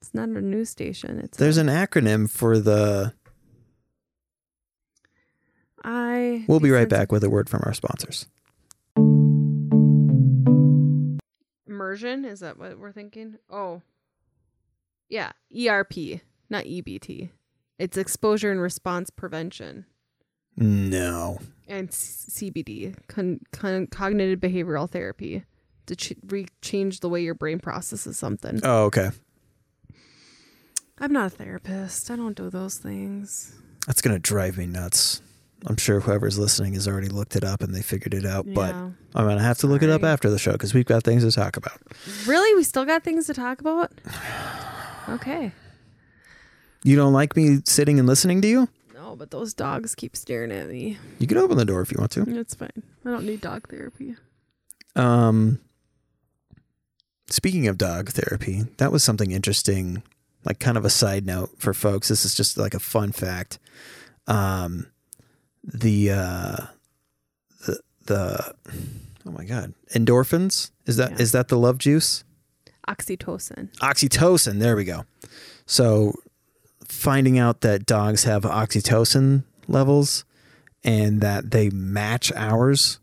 Speaker 2: It's not a news station. It's
Speaker 1: there's
Speaker 2: a,
Speaker 1: an acronym for the
Speaker 2: I.
Speaker 1: we'll be right back with a word from our sponsors
Speaker 2: Immersion is that what we're thinking? Oh, yeah, ERP, not EBT. It's exposure and response prevention
Speaker 1: no
Speaker 2: and C- CBD, con- con- cognitive behavioral therapy, to ch- re- change the way your brain processes something.
Speaker 1: oh okay
Speaker 2: I'm not a therapist. I don't do those things.
Speaker 1: That's gonna drive me nuts. I'm sure whoever's listening has already looked it up and they figured it out, but I'm gonna have to look it up after the show because we've got things to talk about.
Speaker 2: Really, we still got things to talk about. Okay.
Speaker 1: You don't like me sitting and listening to you?
Speaker 2: No, but those dogs keep staring at me.
Speaker 1: You can open the door if you want to.
Speaker 2: It's fine. I don't need dog therapy.
Speaker 1: Um, speaking of dog therapy, that was something interesting. Like kind of a side note for folks. This is just like a fun fact. Um, the uh, the the oh my god, endorphins is that is
Speaker 2: Yeah.
Speaker 1: that the love juice?
Speaker 2: Oxytocin.
Speaker 1: oxytocin. There we go. So finding out that dogs have oxytocin levels and that they match ours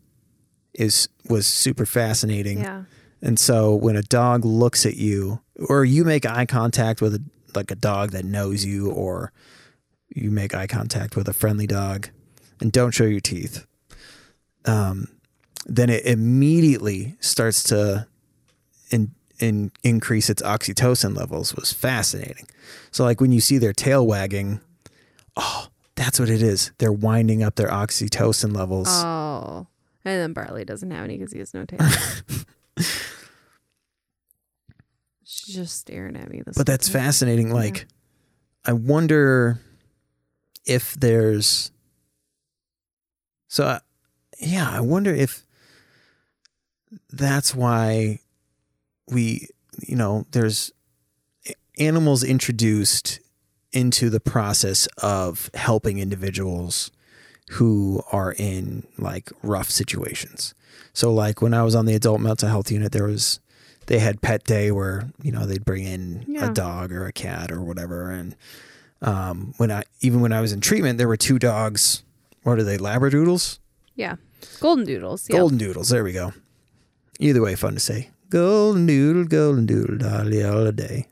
Speaker 1: is was super fascinating.
Speaker 2: Yeah.
Speaker 1: And so when a dog looks at you or you make eye contact with a, like a dog that knows you or you make eye contact with a friendly dog and don't show your teeth. Um, then it immediately starts to in, in increase its oxytocin levels was fascinating. So like when you see their tail wagging, oh, that's what it is. They're winding up their oxytocin levels.
Speaker 2: Oh. And then Barley doesn't have any because he has no tail. She's just staring at me. This
Speaker 1: But that's fascinating. Like, I wonder if there's. So, uh, yeah, I wonder if that's why we, you know, there's animals introduced into the process of helping individuals who are in like rough situations. So, like when I was on the adult mental health unit, there was they had pet day where you know they'd bring in
Speaker 2: Yeah.
Speaker 1: a dog or a cat or whatever and um, when i even when i was in treatment there were two dogs what are they labradoodles
Speaker 2: Yeah. Golden doodles.
Speaker 1: Golden doodles there we go either way fun to say golden doodle golden doodle dolly all day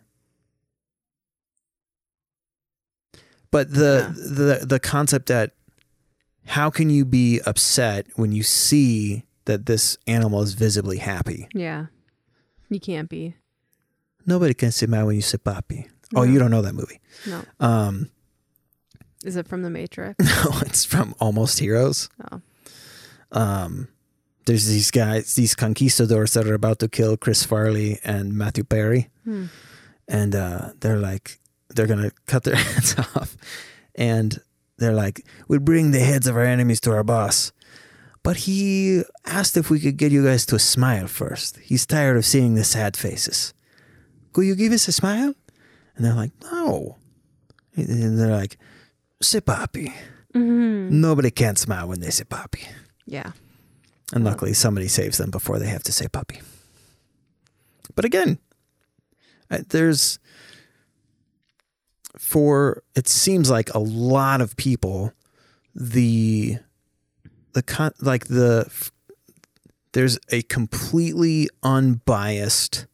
Speaker 1: but the the the concept that how can you be upset when you see that this animal is visibly happy
Speaker 2: Yeah. You can't be.
Speaker 1: Nobody can say mad when you say papi. Oh, you don't know that movie.
Speaker 2: No.
Speaker 1: Um,
Speaker 2: Is it from The Matrix?
Speaker 1: no, it's from Almost Heroes.
Speaker 2: Oh.
Speaker 1: Um, there's these guys, these conquistadors that are about to kill Chris Farley and Matthew Perry,
Speaker 2: Hmm.
Speaker 1: and uh, they're like, they're gonna cut their heads off, and they're like, we bring the heads of our enemies to our boss. But he asked if we could get you guys to smile first. He's tired of seeing the sad faces. Could you give us a smile? And they're like, no. And they're like, say papi.
Speaker 2: hmm
Speaker 1: Nobody can smile when they say papi.
Speaker 2: Yeah.
Speaker 1: And luckily, somebody saves them before they have to say puppy. But again, there's for it seems like a lot of people the the con- like the there's a completely unbiased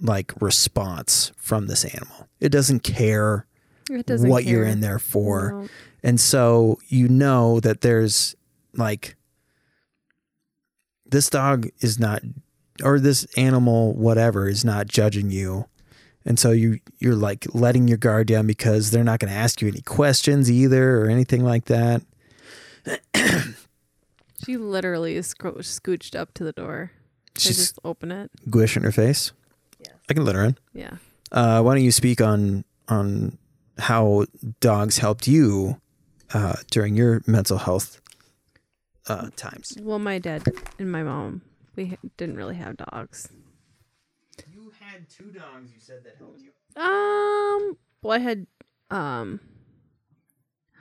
Speaker 1: like response from this animal. It doesn't care
Speaker 2: It doesn't
Speaker 1: what you're in there for.
Speaker 2: No.
Speaker 1: And so you know that there's like this dog is not or this animal whatever is not judging you. And so you you're like letting your guard down because they're not going to ask you any questions either or anything like that.
Speaker 2: She literally is scooched up to the door. I
Speaker 1: She's
Speaker 2: just open it.
Speaker 1: guish in her face.
Speaker 2: Yes.
Speaker 1: I can let her in.
Speaker 2: Yeah.
Speaker 1: Uh, why don't you speak on on how dogs helped you uh, during your mental health uh, times?
Speaker 2: Well, my dad and my mom, we didn't really have dogs.
Speaker 1: You had two dogs. You said that helped you.
Speaker 2: Um, well, I had, um,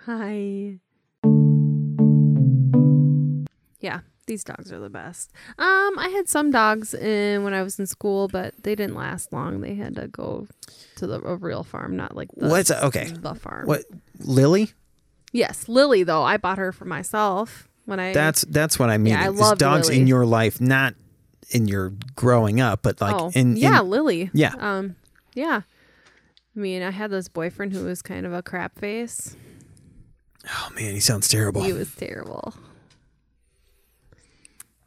Speaker 2: hi. Yeah, these dogs are the best. Um, I had some dogs in when I was in school, but they didn't last long. They had to go to the a real farm, not like the
Speaker 1: What's okay?
Speaker 2: the farm.
Speaker 1: What Lily?
Speaker 2: Yes, Lily though. I bought her for myself when I
Speaker 1: That's that's what I mean.
Speaker 2: Yeah, I
Speaker 1: Is
Speaker 2: loved
Speaker 1: dogs
Speaker 2: Lily.
Speaker 1: in your life, not in your growing up, but like
Speaker 2: oh
Speaker 1: in
Speaker 2: yeah
Speaker 1: in-
Speaker 2: Lily
Speaker 1: yeah.
Speaker 2: um yeah. I mean, I had this boyfriend who was kind of a crap face.
Speaker 1: oh man, he sounds terrible.
Speaker 2: He was terrible.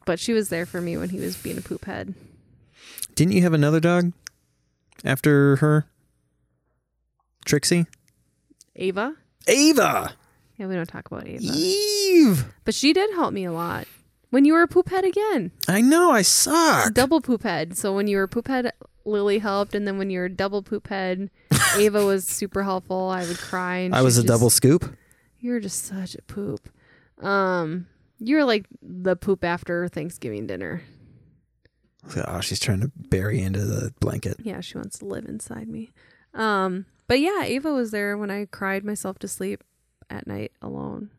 Speaker 2: But she was there for me when he was being a poop head.
Speaker 1: Didn't you have another dog after her? Trixie,
Speaker 2: Ava?
Speaker 1: Ava,
Speaker 2: Yeah, we don't talk about Ava.
Speaker 1: Eve.
Speaker 2: But she did help me a lot. When you were a poop head again.
Speaker 1: I know I suck.
Speaker 2: Double poop head. So when you were poop head, Lily helped. And then when you were double poop head, Ava was super helpful. I would cry. And
Speaker 1: I was a
Speaker 2: just-
Speaker 1: double scoop.
Speaker 2: You were just such a poop. Um, you were like the poop after Thanksgiving dinner.
Speaker 1: Oh, she's trying to bury into the blanket.
Speaker 2: Yeah, she wants to live inside me. Um, but yeah, Ava was there when I cried myself to sleep at night alone.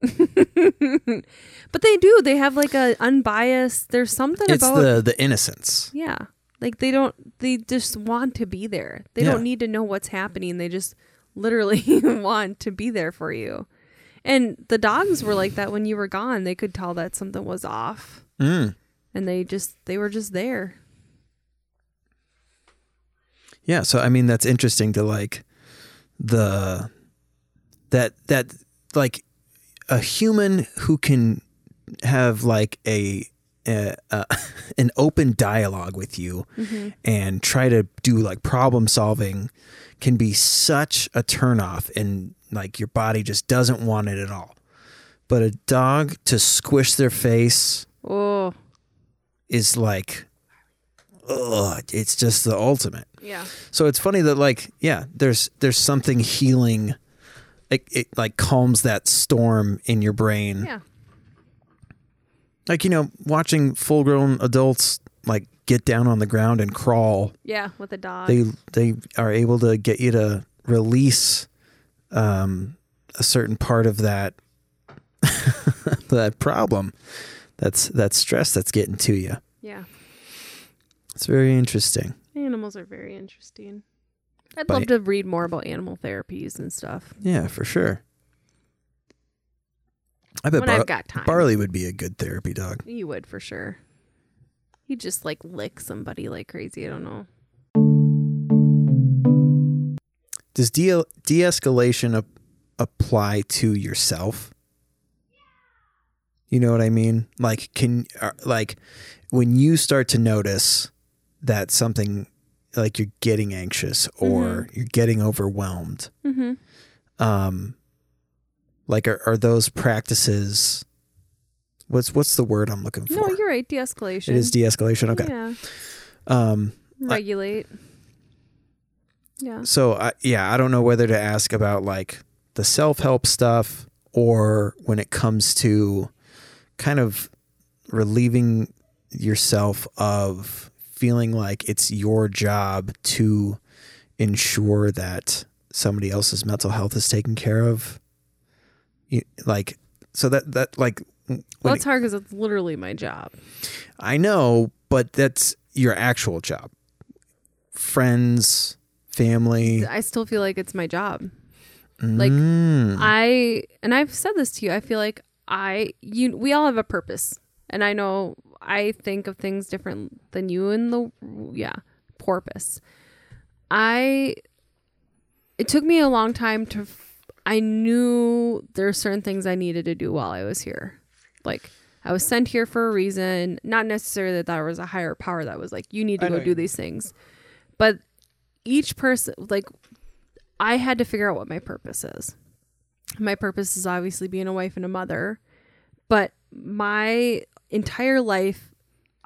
Speaker 2: but they do. They have like a unbiased. There's something
Speaker 1: It's
Speaker 2: about
Speaker 1: the the innocence.
Speaker 2: yeah. Like they don't. They just want to be there. They
Speaker 1: Yeah.
Speaker 2: don't need to know what's happening. They just literally want to be there for you. And the dogs were like that when you were gone. They could tell that something was off,
Speaker 1: Mm.
Speaker 2: and they just they were just there.
Speaker 1: Yeah, so I mean that's interesting to like the that that like a human who can have like a, a, a an open dialogue with you mm-hmm. and try to do like problem solving can be such a turnoff and like your body just doesn't want it at all. But a dog to squish their face
Speaker 2: Oh,
Speaker 1: is like ugh, it's just the ultimate.
Speaker 2: Yeah.
Speaker 1: So it's funny that like yeah, there's there's something healing. It, it like calms that storm in your brain.
Speaker 2: Yeah.
Speaker 1: Like you know, watching full grown adults like get down on the ground and crawl.
Speaker 2: Yeah. With a dog.
Speaker 1: They they are able to get you to release um, a certain part of that that problem. That's that stress that's getting to you.
Speaker 2: yeah.
Speaker 1: It's very interesting.
Speaker 2: Animals are very interesting. I'd love to read more about animal therapies and stuff
Speaker 1: Yeah, for sure. I bet
Speaker 2: when
Speaker 1: Bar-
Speaker 2: I've got time.
Speaker 1: Barley would be a good therapy dog.
Speaker 2: You would for sure. You just like lick somebody like crazy. I don't know.
Speaker 1: Does de de-escalation ap- apply to yourself? You know what I mean? Like can uh, like when you start to notice that something like you're getting anxious or you're getting overwhelmed,
Speaker 2: Mm-hmm.
Speaker 1: um like are, are those practices what's what's the word I'm looking for?
Speaker 2: No, you're right. De-escalation.
Speaker 1: it is de-escalation. Okay.
Speaker 2: Yeah.
Speaker 1: Um
Speaker 2: Regulate. yeah.
Speaker 1: So I, yeah, I don't know whether to ask about like the self help stuff or when it comes to kind of relieving yourself of feeling like it's your job to ensure that somebody else's mental health is taken care of. You, like so that that like
Speaker 2: Well, it's hard because it's literally my job.
Speaker 1: I know, but that's your actual job. Friends, family.
Speaker 2: I still feel like it's my job. Like,
Speaker 1: Mm.
Speaker 2: I and I've said this to you. I feel like I you we all have a purpose, and I know I think of things different than you in the yeah porpoise. I it took me a long time to. I knew there are certain things I needed to do while I was here, like. I was sent here for a reason, not necessarily that there was a higher power that was like, you need to
Speaker 1: I
Speaker 2: go do
Speaker 1: you
Speaker 2: these things. But each person, like, I had to figure out what my purpose is. My purpose is obviously being a wife and a mother, but my entire life,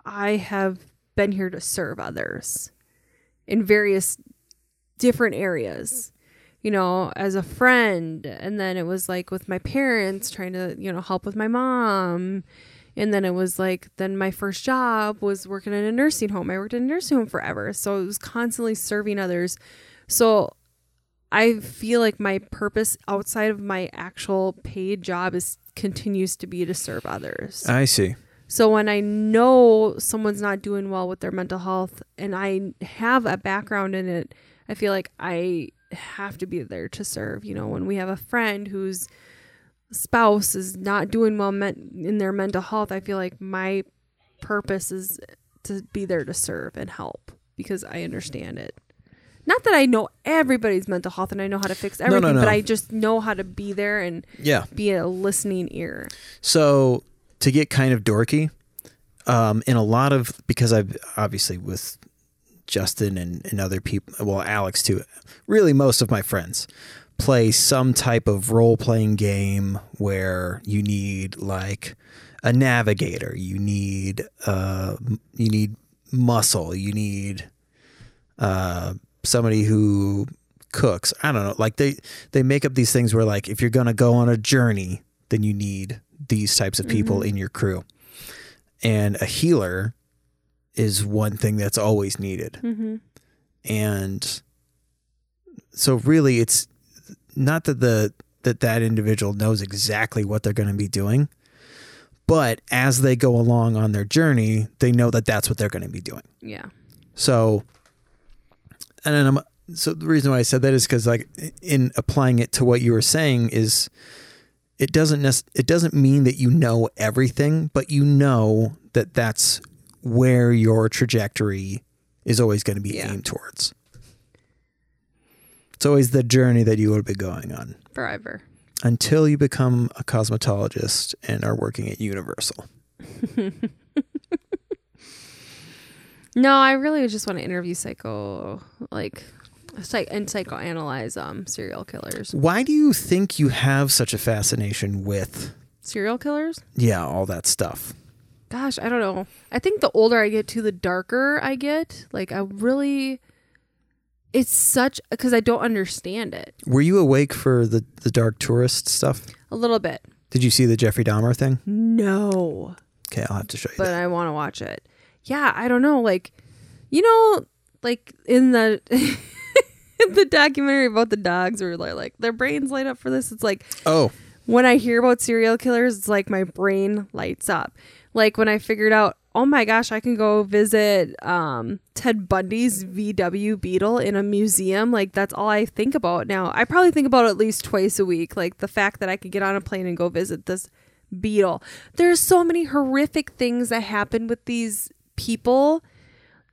Speaker 2: I have been here to serve others in various different areas. You know, as a friend, and then it was like with my parents trying to, you know, help with my mom. And then it was like, then my first job was working in a nursing home. I worked in a nursing home forever. So it was constantly serving others. So I feel like my purpose outside of my actual paid job is continues to be to serve others.
Speaker 1: I see.
Speaker 2: So when I know someone's not doing well with their mental health and I have a background in it, I feel like I have to be there to serve. You know, when we have a friend whose spouse is not doing well in their mental health, I feel like my purpose is to be there to serve and help because I understand it. Not that I know everybody's mental health and I know how to fix
Speaker 1: no,
Speaker 2: everything,
Speaker 1: no.
Speaker 2: but I just know how to be there and
Speaker 1: Yeah.
Speaker 2: be a listening ear.
Speaker 1: So to get kind of dorky, um, in a lot of because I've obviously with Justin and, and other people, well, Alex too. Really, most of my friends play some type of role playing game where you need like a navigator, you need uh, you need muscle, you need uh, somebody who cooks. I don't know. Like they they make up these things where like if you're gonna go on a journey, then you need these types of people in your crew. And a healer is one thing that's always needed.
Speaker 2: Mm-hmm.
Speaker 1: And so really it's not that the that that individual knows exactly what they're going to be doing, but as they go along on their journey, they know that that's what they're going to be doing.
Speaker 2: Yeah.
Speaker 1: So, and then I'm so the reason why I said that is because like in applying it to what you were saying is it doesn't nec- it doesn't mean that you know everything, but you know that that's where your trajectory is always going to be
Speaker 2: Yeah.
Speaker 1: aimed towards. It's always the journey that you will be going on
Speaker 2: Forever.
Speaker 1: until you become a cosmetologist and are working at Universal.
Speaker 2: No, I really just want to interview psycho, like, psych and psychoanalyze um serial killers.
Speaker 1: Why do you think you have such a fascination with
Speaker 2: Serial killers?
Speaker 1: yeah, all that stuff?
Speaker 2: gosh, I don't know. I think the older I get to, the darker I get. Like I really, it's such because I don't understand it
Speaker 1: Were you awake for the the dark tourist stuff?
Speaker 2: a little bit.
Speaker 1: Did you see the Jeffrey Dahmer thing?
Speaker 2: No,
Speaker 1: Okay, I'll have to show you.
Speaker 2: but
Speaker 1: that.
Speaker 2: I want to watch it. Yeah, I don't know. Like, you know, like in the in the documentary about the dogs, where they're like their brains light up for this. It's like
Speaker 1: Oh,
Speaker 2: when I hear about serial killers, it's like my brain lights up. Like when I figured out, oh my gosh, I can go visit um, Ted Bundy's VW Beetle in a museum. Like that's all I think about now. I probably think about it at least twice a week. Like the fact that I could get on a plane and go visit this beetle. There's so many horrific things that happen with these people.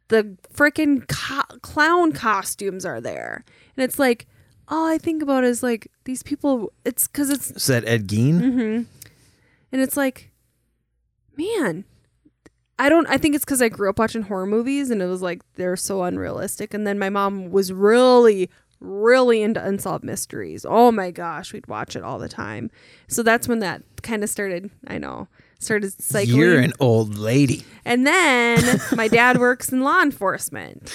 Speaker 2: The freaking co- clown costumes are there, and it's like all I think about is like these people. It's because it's
Speaker 1: is that Ed Gein?
Speaker 2: Mm-hmm. And it's like, man, I don't, I think it's because I grew up watching horror movies and it was like, they're so unrealistic. And then my mom was really, really into unsolved mysteries. Oh my gosh, we'd watch it all the time. So that's when that kind of started, I know, started cycling.
Speaker 1: You're an old lady.
Speaker 2: and then my dad works in law enforcement.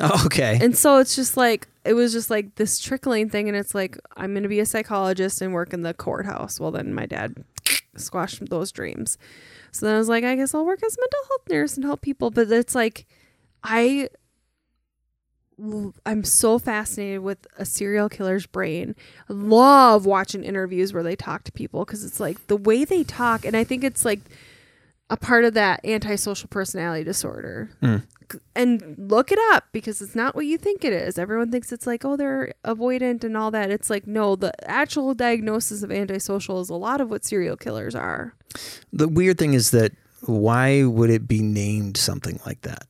Speaker 1: Oh, okay.
Speaker 2: And so it's just like it was just like this trickling thing, and it's like I'm going to be a psychologist and work in the courthouse. Well, then my dad squashed those dreams. So then I was like, I guess I'll work as a mental health nurse and help people. But it's like I I'm so fascinated with a serial killer's brain. I love watching interviews where they talk to people because it's like the way they talk, and I think it's like a part of that antisocial personality disorder.
Speaker 1: Mm.
Speaker 2: And look it up because it's not what you think it is. Everyone thinks it's like, oh, they're avoidant and all that. It's like, no, the actual diagnosis of antisocial is a lot of what serial killers are.
Speaker 1: The weird thing is that why would it be named something like that?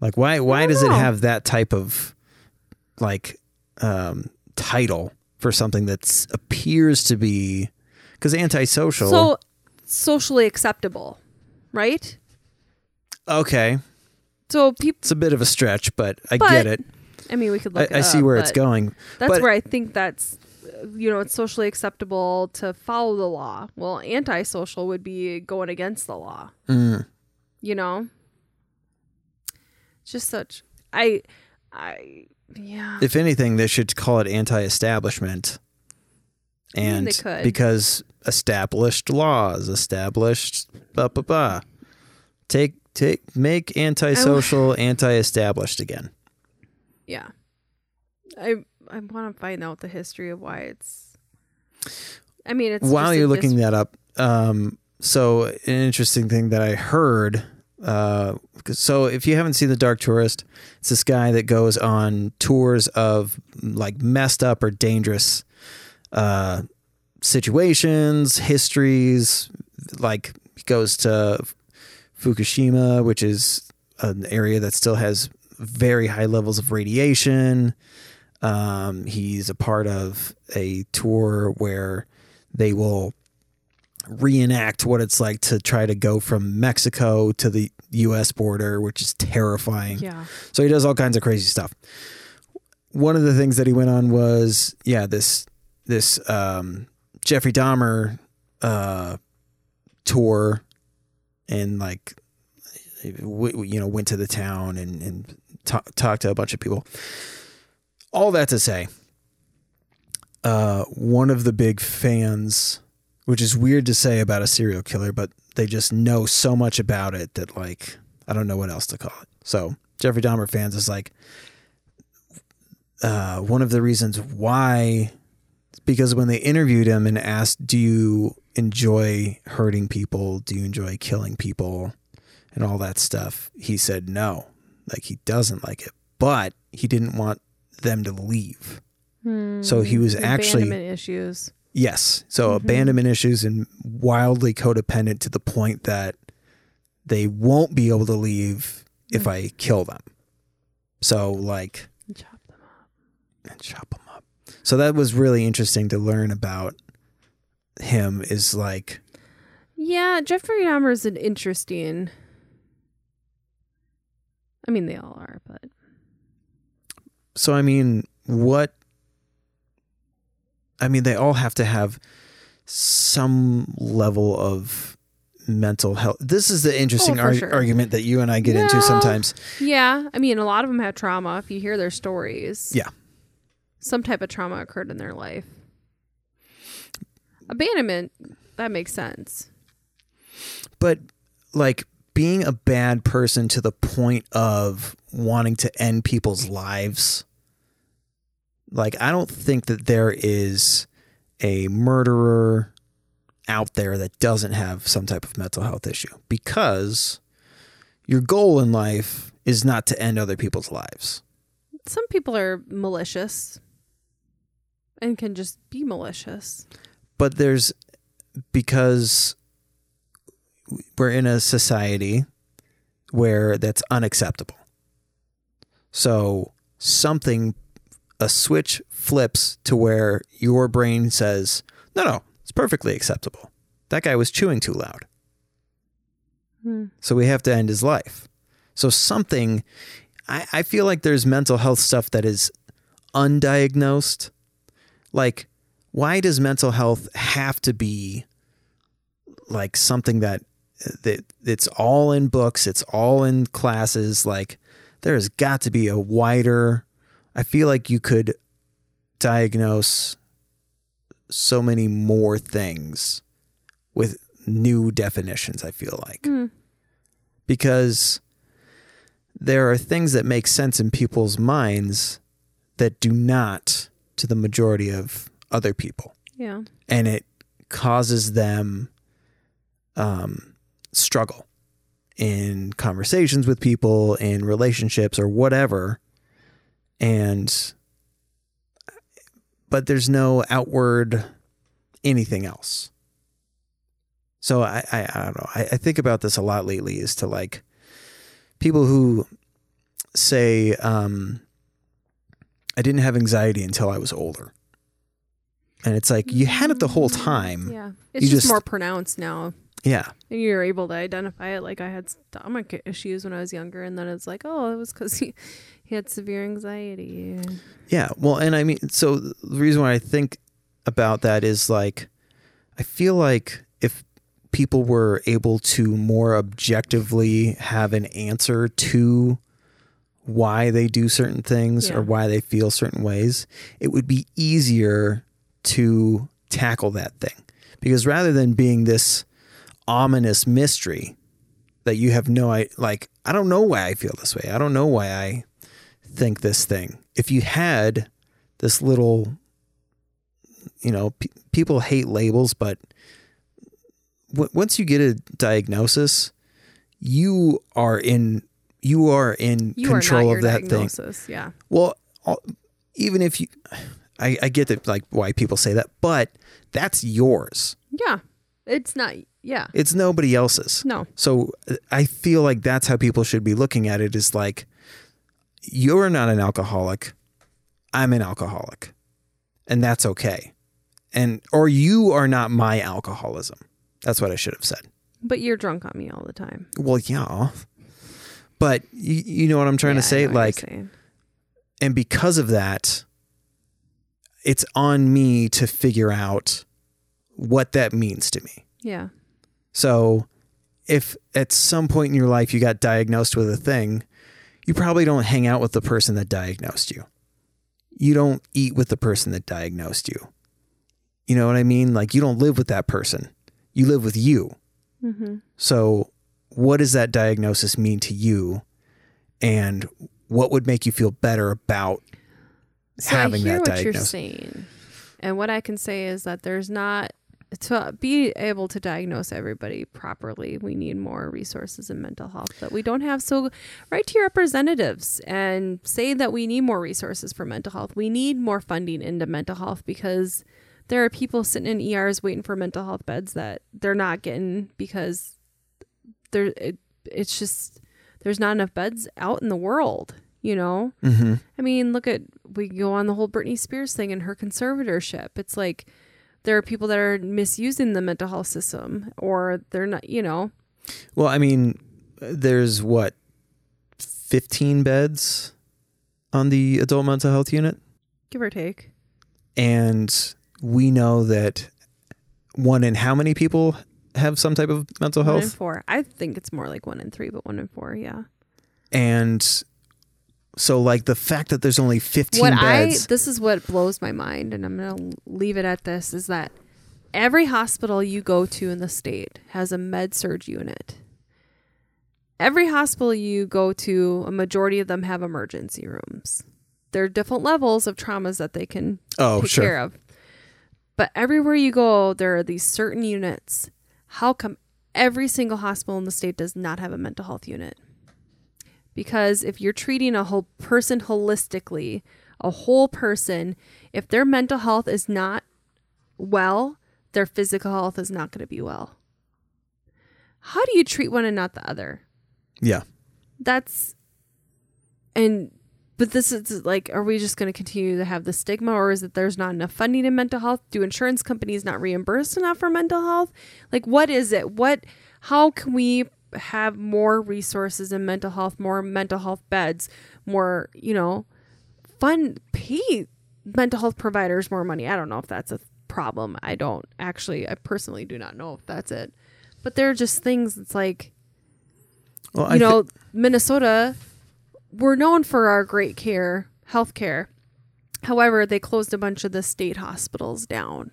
Speaker 1: Like why why does it have that type of like um title for something that appears to be cuz antisocial
Speaker 2: So socially acceptable, right?
Speaker 1: Okay.
Speaker 2: So people,
Speaker 1: It's a bit of a stretch, but I
Speaker 2: But
Speaker 1: get it.
Speaker 2: I mean, we could
Speaker 1: I,
Speaker 2: look. it
Speaker 1: I see
Speaker 2: up,
Speaker 1: where it's going.
Speaker 2: That's
Speaker 1: but-
Speaker 2: where I think that's, you know, it's socially acceptable to follow the law. Well, antisocial would be going against the law.
Speaker 1: Mm.
Speaker 2: You know, just such. I, I, yeah.
Speaker 1: If anything, they should call it anti-establishment. And
Speaker 2: they could.
Speaker 1: because established laws, established blah blah blah. Take take make antisocial anti-established again.
Speaker 2: yeah. I I want to find out the history of why it's. I mean, it's
Speaker 1: While you're looking
Speaker 2: dis-
Speaker 1: that up, um, so an interesting thing that I heard. Uh, so if you haven't seen the Dark Tourist, it's this guy that goes on tours of like messed up or dangerous uh, situations, histories. Like he goes to Fukushima, which is an area that still has very high levels of radiation. Um, he's a part of a tour where they will reenact what it's like to try to go from Mexico to the US border, which is terrifying.
Speaker 2: Yeah.
Speaker 1: So he does all kinds of crazy stuff. One of the things that he went on was, yeah, this this um, Jeffrey Dahmer uh, tour, and like, w- you know, went to the town and and ta- talked to a bunch of people. All that to say, uh, one of the big fans, which is weird to say about a serial killer, but they just know so much about it that like I don't know what else to call it. So Jeffrey Dahmer fans is like uh, one of the reasons why, because when they interviewed him and asked, "Do you enjoy hurting people? Do you enjoy killing people?" and all that stuff, he said no, like he doesn't like it, but he didn't want them to leave. So he was actually-
Speaker 2: Hmm. issues.
Speaker 1: Yes. So mm-hmm. abandonment issues and wildly codependent to the point that they won't be able to leave if mm. I kill them. So like
Speaker 2: Chop them up.
Speaker 1: and chop them up. So that was really interesting to learn about him is like
Speaker 2: Yeah, Jeffrey Dahmer is an interesting. I mean, they all are, but
Speaker 1: so I mean what I mean they all have to have some level of mental health. This is the interesting
Speaker 2: Oh,
Speaker 1: ar-
Speaker 2: sure.
Speaker 1: argument that you and I get into sometimes.
Speaker 2: Yeah, I mean, a lot of them have trauma. If you hear their stories,
Speaker 1: Yeah.
Speaker 2: some type of trauma occurred in their life. Abandonment, that makes sense.
Speaker 1: But like being a bad person to the point of wanting to end people's lives, like I don't think that there is a murderer out there that doesn't have some type of mental health issue because your goal in life is not to end other people's lives.
Speaker 2: Some people are malicious and can just be malicious.
Speaker 1: but there's because we're in a society where that's unacceptable. So something a switch flips to where your brain says, "No, no, it's perfectly acceptable. That guy was chewing too loud."
Speaker 2: Hmm.
Speaker 1: So we have to end his life. So something I, I feel like there's mental health stuff that is undiagnosed. Like, why does mental health have to be like something that that it's all in books, it's all in classes, like there's got to be a wider I feel like you could diagnose so many more things with new definitions, I feel like
Speaker 2: Hmm.
Speaker 1: because there are things that make sense in people's minds that do not to the majority of other people
Speaker 2: Yeah.
Speaker 1: and it causes them um, struggle in conversations with people in relationships or whatever and but there's no outward anything else so i i, I don't know I, I think about this a lot lately is to like people who say um i didn't have anxiety until i was older and it's like you had it the whole time
Speaker 2: Yeah. It's just,
Speaker 1: just-
Speaker 2: more pronounced now.
Speaker 1: yeah
Speaker 2: And you're able to identify it. Like I had stomach issues when I was younger, and then it's like, oh, it was because he, had severe anxiety.
Speaker 1: Yeah, well, and I mean, so the reason why I think about that is like, I feel like if people were able to more objectively have an answer to why they do certain things
Speaker 2: Yeah.
Speaker 1: or why they feel certain ways, it would be easier to tackle that thing. Because rather than being this ominous mystery that you have no I like I don't know why I feel this way. I don't know why I think this thing. If you had this little, you know, pe people hate labels, but w- once you get a diagnosis, you are in you are in
Speaker 2: You
Speaker 1: control
Speaker 2: are
Speaker 1: of that thing.
Speaker 2: Yeah.
Speaker 1: Well, all- even if you, I, I get that like why people say that, but that's yours.
Speaker 2: Yeah. It's not. Yeah.
Speaker 1: It's nobody else's.
Speaker 2: No.
Speaker 1: So uh, I feel like that's how people should be looking at it is like you're not an alcoholic. I'm an alcoholic. And that's okay. And or you are not my alcoholism. That's what I should have said.
Speaker 2: But you're drunk on me all the time.
Speaker 1: Well, yeah. But you, you know what I'm trying
Speaker 2: Yeah,
Speaker 1: to say
Speaker 2: know what you're
Speaker 1: like and because of that it's on me to figure out what that means to me.
Speaker 2: Yeah.
Speaker 1: So if at some point in your life you got diagnosed with a thing, you probably don't hang out with the person that diagnosed you. You don't eat with the person that diagnosed you. You know what I mean? Like you don't live with that person. You live with you.
Speaker 2: Mm-hmm.
Speaker 1: So what does that diagnosis mean to you? And what would make you feel better about
Speaker 2: So
Speaker 1: having
Speaker 2: I hear
Speaker 1: that
Speaker 2: what you're
Speaker 1: diagnosis?
Speaker 2: saying, and what I can say is that there's not to be able to diagnose everybody properly. We need more resources in mental health that we don't have. So write to your representatives and say that we need more resources for mental health. We need more funding into mental health because there are people sitting in ERs waiting for mental health beds that they're not getting because there it, it's just there's not enough beds out in the world. You know.
Speaker 1: Mm-hmm.
Speaker 2: I mean, look at we go on the whole Britney Spears thing and her conservatorship. It's like there are people that are misusing the mental health system, or they're not. You know,
Speaker 1: Well, I mean, there's what, 15 beds on the adult mental health unit?
Speaker 2: give or take.
Speaker 1: And we know that one in how many people have some type of mental health?
Speaker 2: One in four. I think it's more like one in three, but one in four. Yeah.
Speaker 1: and so like the fact that there's only 15
Speaker 2: what
Speaker 1: beds.
Speaker 2: I this is what blows my mind, and I'm gonna leave it at this: is that every hospital you go to in the state has a med surg unit. Every hospital you go to, a majority of them have emergency rooms. There are different levels of traumas that they can
Speaker 1: oh,
Speaker 2: take
Speaker 1: sure.
Speaker 2: care of. But everywhere you go, there are these certain units. How come every single hospital in the state does not have a mental health unit? Because if you're treating a whole person holistically, a whole person, if their mental health is not well, their physical health is not going to be well. How do you treat one and not the other?
Speaker 1: Yeah.
Speaker 2: that's and but this is like are we just going to continue to have the stigma or is it there's not enough funding in mental health do insurance companies not reimburse enough for mental health like what is it what how can we have more resources in mental health more mental health beds more you know fund pay mental health providers more money i don't know if that's a problem i don't actually i personally do not know if that's it but there are just things it's like
Speaker 1: Well,
Speaker 2: you
Speaker 1: I
Speaker 2: know, Minnesota, we're known for our great care, health care. However, they closed a bunch of the state hospitals down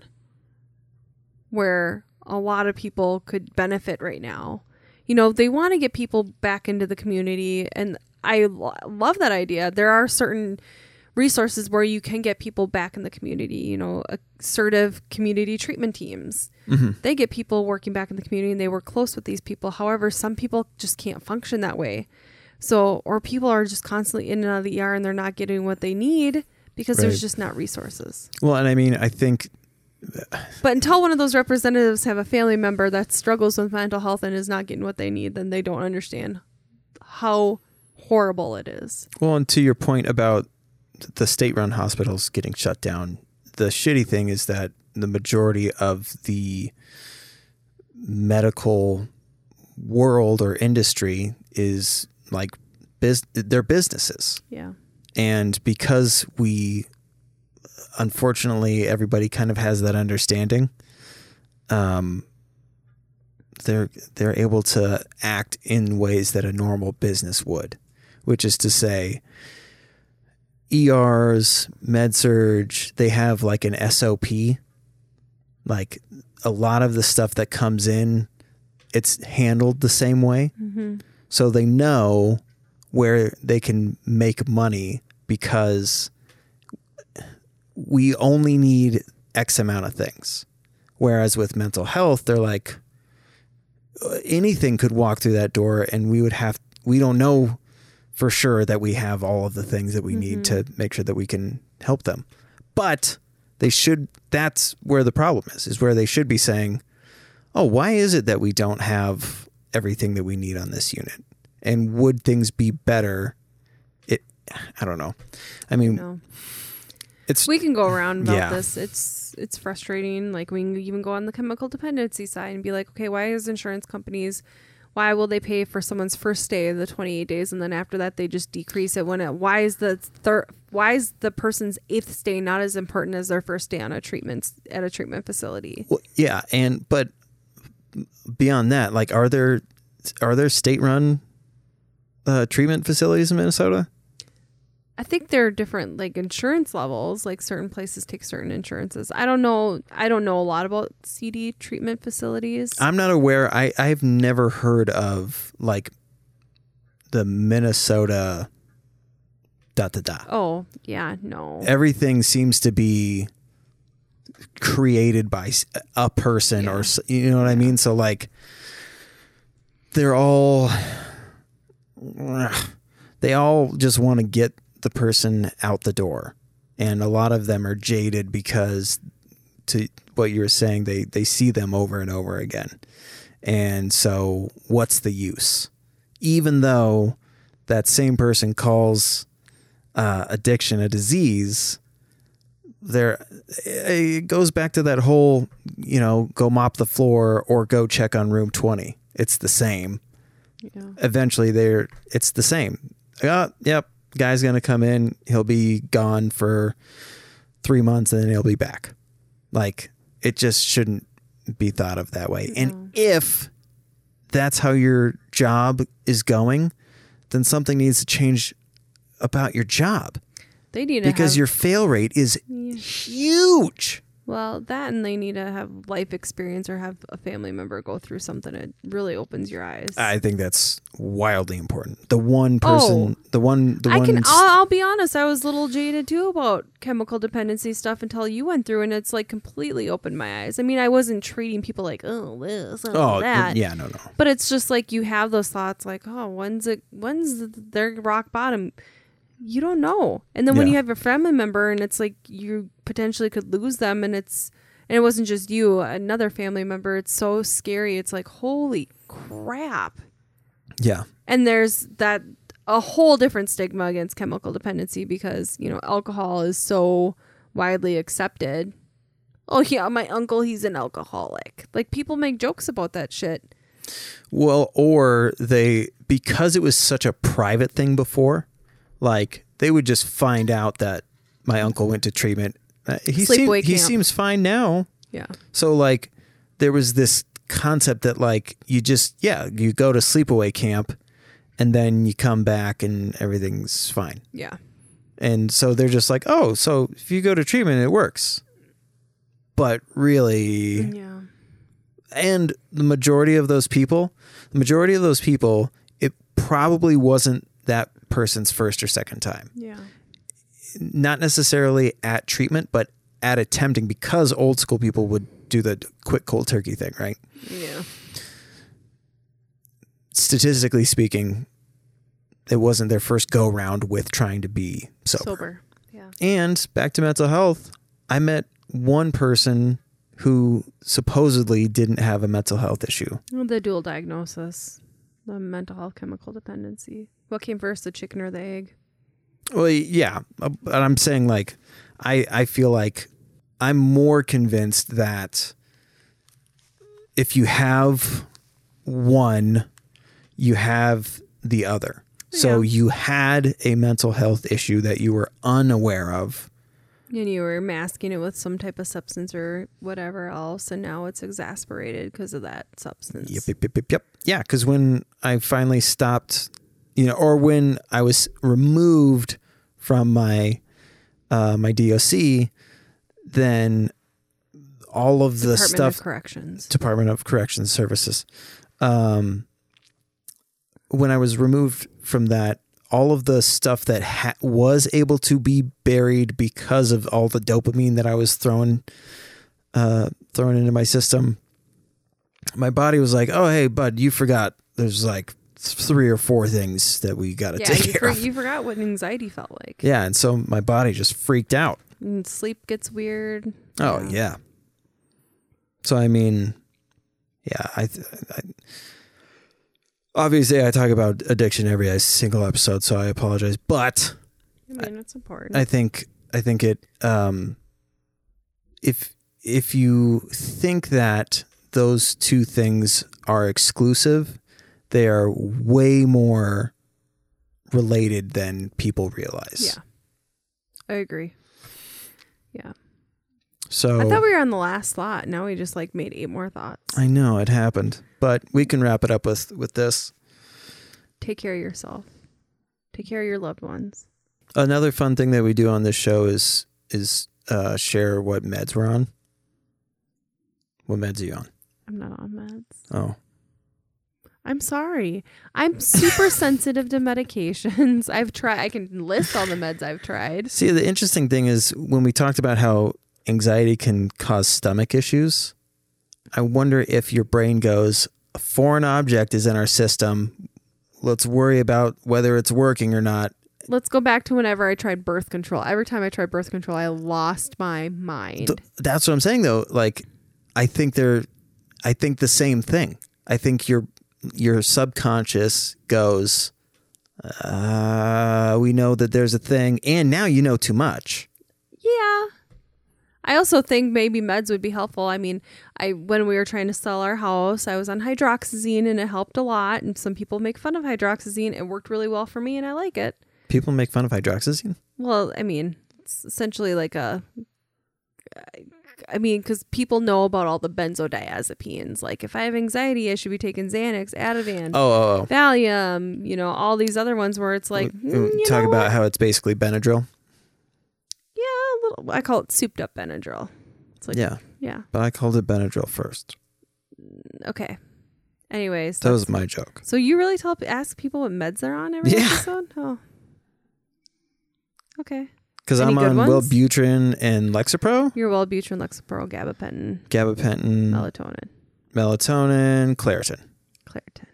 Speaker 2: where a lot of people could benefit right now. You know, they want to get people back into the community, and I lo- love that idea. There are certain resources where you can get people back in the community, you know, assertive community treatment teams
Speaker 1: Mhm.
Speaker 2: they get people working back in the community and they work close with these people. However, some people just can't function that way. So, or people are just constantly in and out of the ER and they're not getting what they need because
Speaker 1: Right.
Speaker 2: there's just not resources.
Speaker 1: Well, and I mean, I think
Speaker 2: But until one of those representatives have a family member that struggles with mental health and is not getting what they need, then they don't understand how horrible it is.
Speaker 1: Well, and to your point about the state-run hospitals getting shut down, the shitty thing is that the majority of the medical world or industry is like biz- they're businesses.
Speaker 2: Yeah.
Speaker 1: And because we unfortunately everybody kind of has that understanding, um they're they're able to act in ways that a normal business would, which is to say ERs, med surg, they have like an SOP. Like a lot of the stuff that comes in, it's handled the same way.
Speaker 2: Mm-hmm.
Speaker 1: So they know where they can make money because we only need X amount of things. Whereas with mental health, they're like uh, anything could walk through that door and we would have, we don't know for sure that we have all of the things that we need to make sure that we can help them. But they should, that's where the problem is, is where they should be saying, oh, why is it that we don't have everything that we need on this unit? And would things be better? It, I don't know. I mean,
Speaker 2: No.
Speaker 1: It's
Speaker 2: We can go around about
Speaker 1: Yeah.
Speaker 2: this. It's it's frustrating. Like we can even go on the chemical dependency side and be like, okay, why is insurance companies why will they pay for someone's first day of the 28 days and then after that they just decrease it when it why is the third why is the person's eighth stay not as important as their first day on a treatment at a treatment facility
Speaker 1: Well, yeah, and but beyond that, like, are there are there state run uh, treatment facilities in Minnesota?
Speaker 2: I think there are different like insurance levels like certain places take certain insurances i don't know i don't know a lot about cd treatment facilities
Speaker 1: I'm not aware. I I've never heard of like the Minnesota dot dot dot.
Speaker 2: oh yeah no
Speaker 1: Everything seems to be created by a person or
Speaker 2: Yeah.
Speaker 1: s- you know what I mean. So like they're all they all just want to get the person out the door. And a lot of them are jaded because to what you were saying they they see them over and over again. And so what's the use? Even though that same person calls uh, addiction a disease there it goes back to that whole you know go mop the floor or go check on room 20 it's the same.
Speaker 2: Yeah.
Speaker 1: eventually they're it's the same. Uh, yep, guy's gonna come in. He'll be gone for three months and then he'll be back. Like it just shouldn't be thought of that way. And if that's how your job is going, then something needs to change about your job
Speaker 2: They need to
Speaker 1: because
Speaker 2: have,
Speaker 1: your fail rate is
Speaker 2: Yeah.
Speaker 1: huge.
Speaker 2: Well that and they need to have life experience or have a family member go through something It really opens your eyes.
Speaker 1: I think that's wildly important. The one person, oh. the one, the
Speaker 2: Oh. I
Speaker 1: one.
Speaker 2: can. I'll, I'll be honest. I was a little jaded too about chemical dependency stuff until you went through, and it's like completely opened my eyes. I mean, I wasn't treating people like, oh, this, oh,
Speaker 1: oh,
Speaker 2: that.
Speaker 1: yeah, no, no.
Speaker 2: But it's just like you have those thoughts, like, oh, when's it? When's their rock bottom? You don't know. And then when
Speaker 1: Yeah.
Speaker 2: you have a family member, and it's like you potentially could lose them, and it's and it wasn't just you, another family member. It's so scary. It's like, holy crap
Speaker 1: Yeah,
Speaker 2: and there's that a whole different stigma against chemical dependency because you know alcohol is so widely accepted oh yeah my uncle he's an alcoholic like people make jokes about that shit
Speaker 1: Well, or they because it was such a private thing before, like they would just find out that my uncle went to treatment. Uh, he seem,
Speaker 2: Sleepaway
Speaker 1: he seems fine now.
Speaker 2: yeah
Speaker 1: So like there was this concept that like you just yeah, you go to sleepaway camp and then you come back and everything's fine.
Speaker 2: yeah
Speaker 1: And so they're just like, "Oh, so if you go to treatment it works." But really
Speaker 2: yeah
Speaker 1: and the majority of those people, the majority of those people, it probably wasn't that person's first or second time.
Speaker 2: yeah
Speaker 1: Not necessarily at treatment, but at attempting because old school people would do the quick cold turkey thing, right?
Speaker 2: yeah
Speaker 1: Statistically speaking, it wasn't their first go round with trying to be sober.
Speaker 2: sober yeah
Speaker 1: And back to mental health, I met one person who supposedly didn't have a mental health issue.
Speaker 2: Well, the dual diagnosis the mental health chemical dependency what came first the chicken or the egg
Speaker 1: Well, yeah, uh, but I'm saying like I I feel like I'm more convinced that if you have one, you have the other. So you had a mental health issue that you were unaware of.
Speaker 2: and you were masking it with some type of substance or whatever else and now it's exasperated because of that substance
Speaker 1: yep, yep, yep, yep. Yeah, because when I finally stopped, you know, or when I was removed from my uh, my DOC, then all of the
Speaker 2: Department
Speaker 1: stuff
Speaker 2: of Corrections.
Speaker 1: Department of Corrections Services. Um, when I was removed from that, all of the stuff that ha- was able to be buried because of all the dopamine that I was throwing, uh, throwing into my system, my body was like, "Oh, hey, bud, you forgot. There's like three or four things that we got to
Speaker 2: Yeah,
Speaker 1: take
Speaker 2: you,
Speaker 1: care
Speaker 2: for,
Speaker 1: of."
Speaker 2: you forgot what anxiety felt like.
Speaker 1: Yeah, and so my body just freaked out.
Speaker 2: And sleep gets weird.
Speaker 1: Oh yeah. So I mean, yeah, I, I obviously I talk about addiction every single episode, so I apologize, but
Speaker 2: I mean, it's important.
Speaker 1: I think I think it um if if you think that those two things are exclusive, they are way more related than people realize.
Speaker 2: yeah. I agree. Yeah.
Speaker 1: So
Speaker 2: I thought we were on the last thought. Now we just like made eight more thoughts.
Speaker 1: I know it happened, but we can wrap it up with with this.
Speaker 2: Take care of yourself. Take care of your loved ones.
Speaker 1: Another fun thing that we do on this show is is uh, share what meds we're on. What meds are you on?
Speaker 2: I'm not on meds.
Speaker 1: Oh,
Speaker 2: I'm sorry. I'm super sensitive to medications. I've tried. I can list all the meds I've tried.
Speaker 1: see, the interesting thing is when we talked about how anxiety can cause stomach issues. I wonder if your brain goes, a foreign object is in our system. Let's worry about whether it's working or not.
Speaker 2: Let's go back to whenever I tried birth control. Every time I tried birth control, I lost my mind.
Speaker 1: Th- that's what I'm saying though. Like, I think they're, I think the same thing. I think your your subconscious goes, uh, we know that there's a thing, and now you know too much.
Speaker 2: Yeah. I also think maybe meds would be helpful. I mean, I when we were trying to sell our house, I was on hydroxyzine and it helped a lot. And some people make fun of hydroxyzine. It worked really well for me and I like it.
Speaker 1: People make fun of hydroxyzine.
Speaker 2: Well, I mean, it's essentially like a I mean, because people know about all the benzodiazepines. Like, if I have anxiety, I should be taking Xanax, Ativan,
Speaker 1: Oh, oh, oh.
Speaker 2: Valium. You know, all these other ones where it's like,
Speaker 1: mm,
Speaker 2: mm,
Speaker 1: mm
Speaker 2: you
Speaker 1: talk
Speaker 2: know
Speaker 1: about
Speaker 2: what?
Speaker 1: how it's basically Benadryl.
Speaker 2: yeah, a little. I call it souped up Benadryl. It's like,
Speaker 1: yeah,
Speaker 2: yeah,
Speaker 1: but I called it Benadryl first.
Speaker 2: Mm, okay. Anyways,
Speaker 1: That was my joke.
Speaker 2: so you really tell ask people what meds they're on every
Speaker 1: Yeah.
Speaker 2: episode? Oh, okay.
Speaker 1: Because I'm on
Speaker 2: ones?
Speaker 1: Wellbutrin and Lexapro,
Speaker 2: You're Wellbutrin, Lexapro, gabapentin,
Speaker 1: gabapentin,
Speaker 2: melatonin.
Speaker 1: melatonin, Claritin.
Speaker 2: Claritin.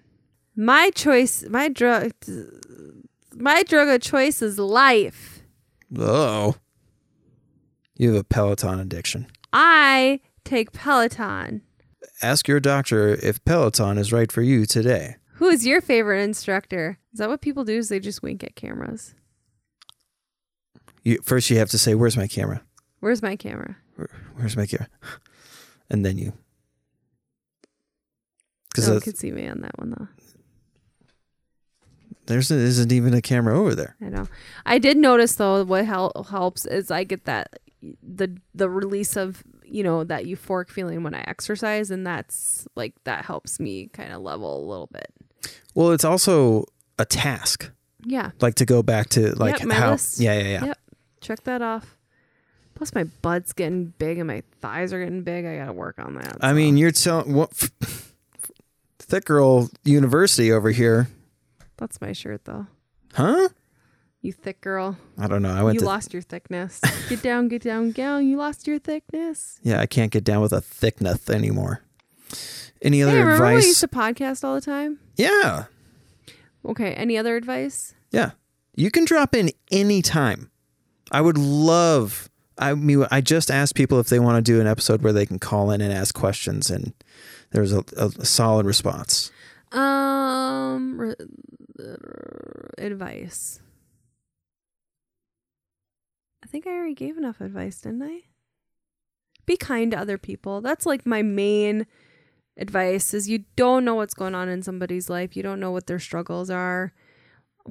Speaker 2: My choice, my drug, my drug of choice is life.
Speaker 1: Oh, you have a Peloton addiction.
Speaker 2: I take Peloton.
Speaker 1: Ask your doctor if Peloton is right for you today.
Speaker 2: Who is your favorite instructor? Is that what people do? Is they just wink at cameras?
Speaker 1: You, first, you have to say, "Where's my camera?
Speaker 2: Where's my camera?
Speaker 1: Where, where's my camera?" And then you, because
Speaker 2: No one could see me on that one though.
Speaker 1: there's isn't even a camera over there.
Speaker 2: I know. I did notice though. What hel- helps is I get that the the release of you know that euphoric feeling when I exercise, and that's like that helps me kind of level a little bit.
Speaker 1: Well, it's also a task,
Speaker 2: Yeah.
Speaker 1: like to go back to like
Speaker 2: Yep,
Speaker 1: how.
Speaker 2: list.
Speaker 1: Yeah, yeah, yeah.
Speaker 2: Yep. Check that off. Plus, my butt's getting big and my thighs are getting big. I got to work on that.
Speaker 1: I
Speaker 2: so.
Speaker 1: mean, you're telling what thick girl university over here,
Speaker 2: that's my shirt, though.
Speaker 1: huh?
Speaker 2: You thick girl.
Speaker 1: I don't know. I went
Speaker 2: you
Speaker 1: to
Speaker 2: lost your thickness. get down, get down, down. You lost your thickness.
Speaker 1: yeah. I can't get down with a thickness anymore. Any other
Speaker 2: hey, remember when we used to podcast all the time?
Speaker 1: yeah,
Speaker 2: Okay. Any other advice?
Speaker 1: yeah. You can drop in any time. I would love. I mean, I just asked people if they want to do an episode where they can call in and ask questions, and there's a, a, a solid response.
Speaker 2: Um, re- advice. I think I already gave enough advice, didn't I? Be kind to other people. That's like my main advice is you don't know what's going on in somebody's life. You don't know what their struggles are.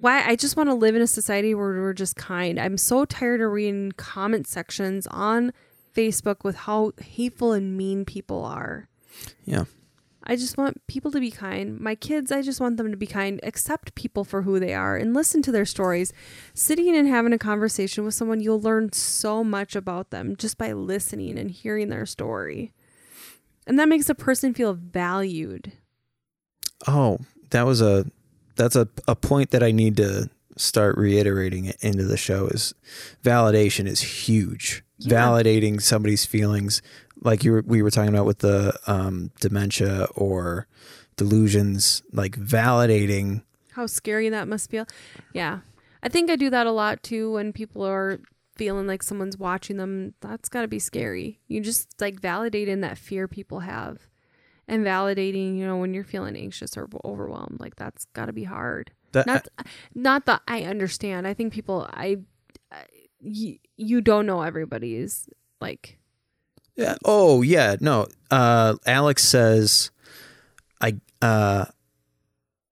Speaker 2: Why I just want to live in a society where we're just kind. I'm so tired of reading comment sections on Facebook with how hateful and mean people are.
Speaker 1: Yeah.
Speaker 2: I just want people to be kind. My kids, I just want them to be kind, accept people for who they are, and listen to their stories. Sitting and having a conversation with someone, you'll learn so much about them just by listening and hearing their story. And that makes a person feel valued.
Speaker 1: Oh, that was a that's a, a point that I need to start reiterating it into the show is validation is huge.
Speaker 2: Yeah.
Speaker 1: Validating somebody's feelings like you were, we were talking about with the um, dementia or delusions, like validating
Speaker 2: How scary that must feel. Yeah. I think I do that a lot too when people are feeling like someone's watching them. That's got to be scary. You just like validating that fear people have and validating, you know, when you're feeling anxious or overwhelmed. Like that's got to be hard.
Speaker 1: that
Speaker 2: Not not that I understand. I think people I, I you, you don't know everybody's like
Speaker 1: Yeah. Oh yeah. No. Uh, Alex says, I uh,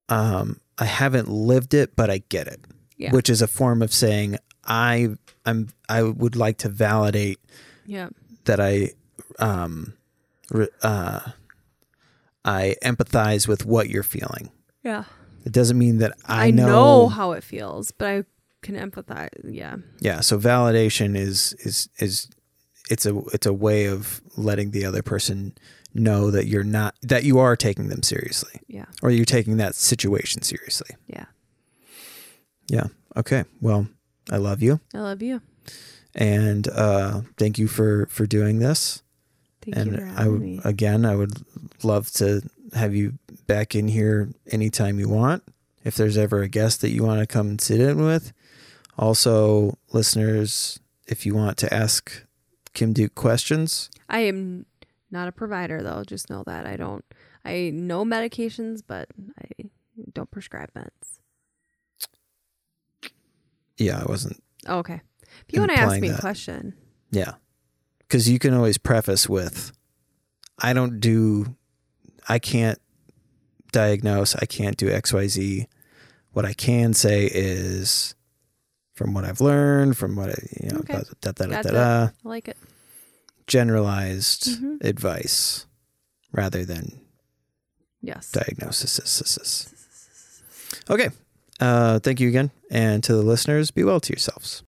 Speaker 1: um, I haven't lived it, but I get it.
Speaker 2: Yeah.
Speaker 1: Which is a form of saying I I'm I would like to validate
Speaker 2: yeah.
Speaker 1: that I um, re, uh, I empathize with what you're feeling.
Speaker 2: Yeah.
Speaker 1: It doesn't mean that I,
Speaker 2: I,
Speaker 1: know.
Speaker 2: know how it feels, but I can empathize. Yeah.
Speaker 1: Yeah. So validation is is is it's a it's a way of letting the other person know that you're not that you are taking them seriously
Speaker 2: Yeah.
Speaker 1: or you're taking that situation seriously.
Speaker 2: Yeah.
Speaker 1: Yeah. Okay. Well, I love you
Speaker 2: I love you.
Speaker 1: and uh thank you for for doing this.
Speaker 2: Thank
Speaker 1: and
Speaker 2: you for
Speaker 1: I
Speaker 2: me.
Speaker 1: again I would love to have you back in here anytime you want. If there's ever a guest that you want to come and sit in with. Also, listeners, if you want to ask Kim Duke questions,
Speaker 2: I am not a provider though. Just know that I don't. I know medications, but I don't prescribe meds.
Speaker 1: yeah, I wasn't.
Speaker 2: Oh, okay. If you want to ask me a question,
Speaker 1: Yeah. Because you can always preface with, I don't do, I can't diagnose, I can't do XYZ. What I can say is, from what I've learned, from what I, you know,
Speaker 2: Okay.
Speaker 1: da, da, da, da, da,
Speaker 2: I like it.
Speaker 1: generalized
Speaker 2: Mhm.
Speaker 1: advice rather than
Speaker 2: Yes.
Speaker 1: diagnosis. Okay. Uh, thank you again. And to the listeners, be well to yourselves.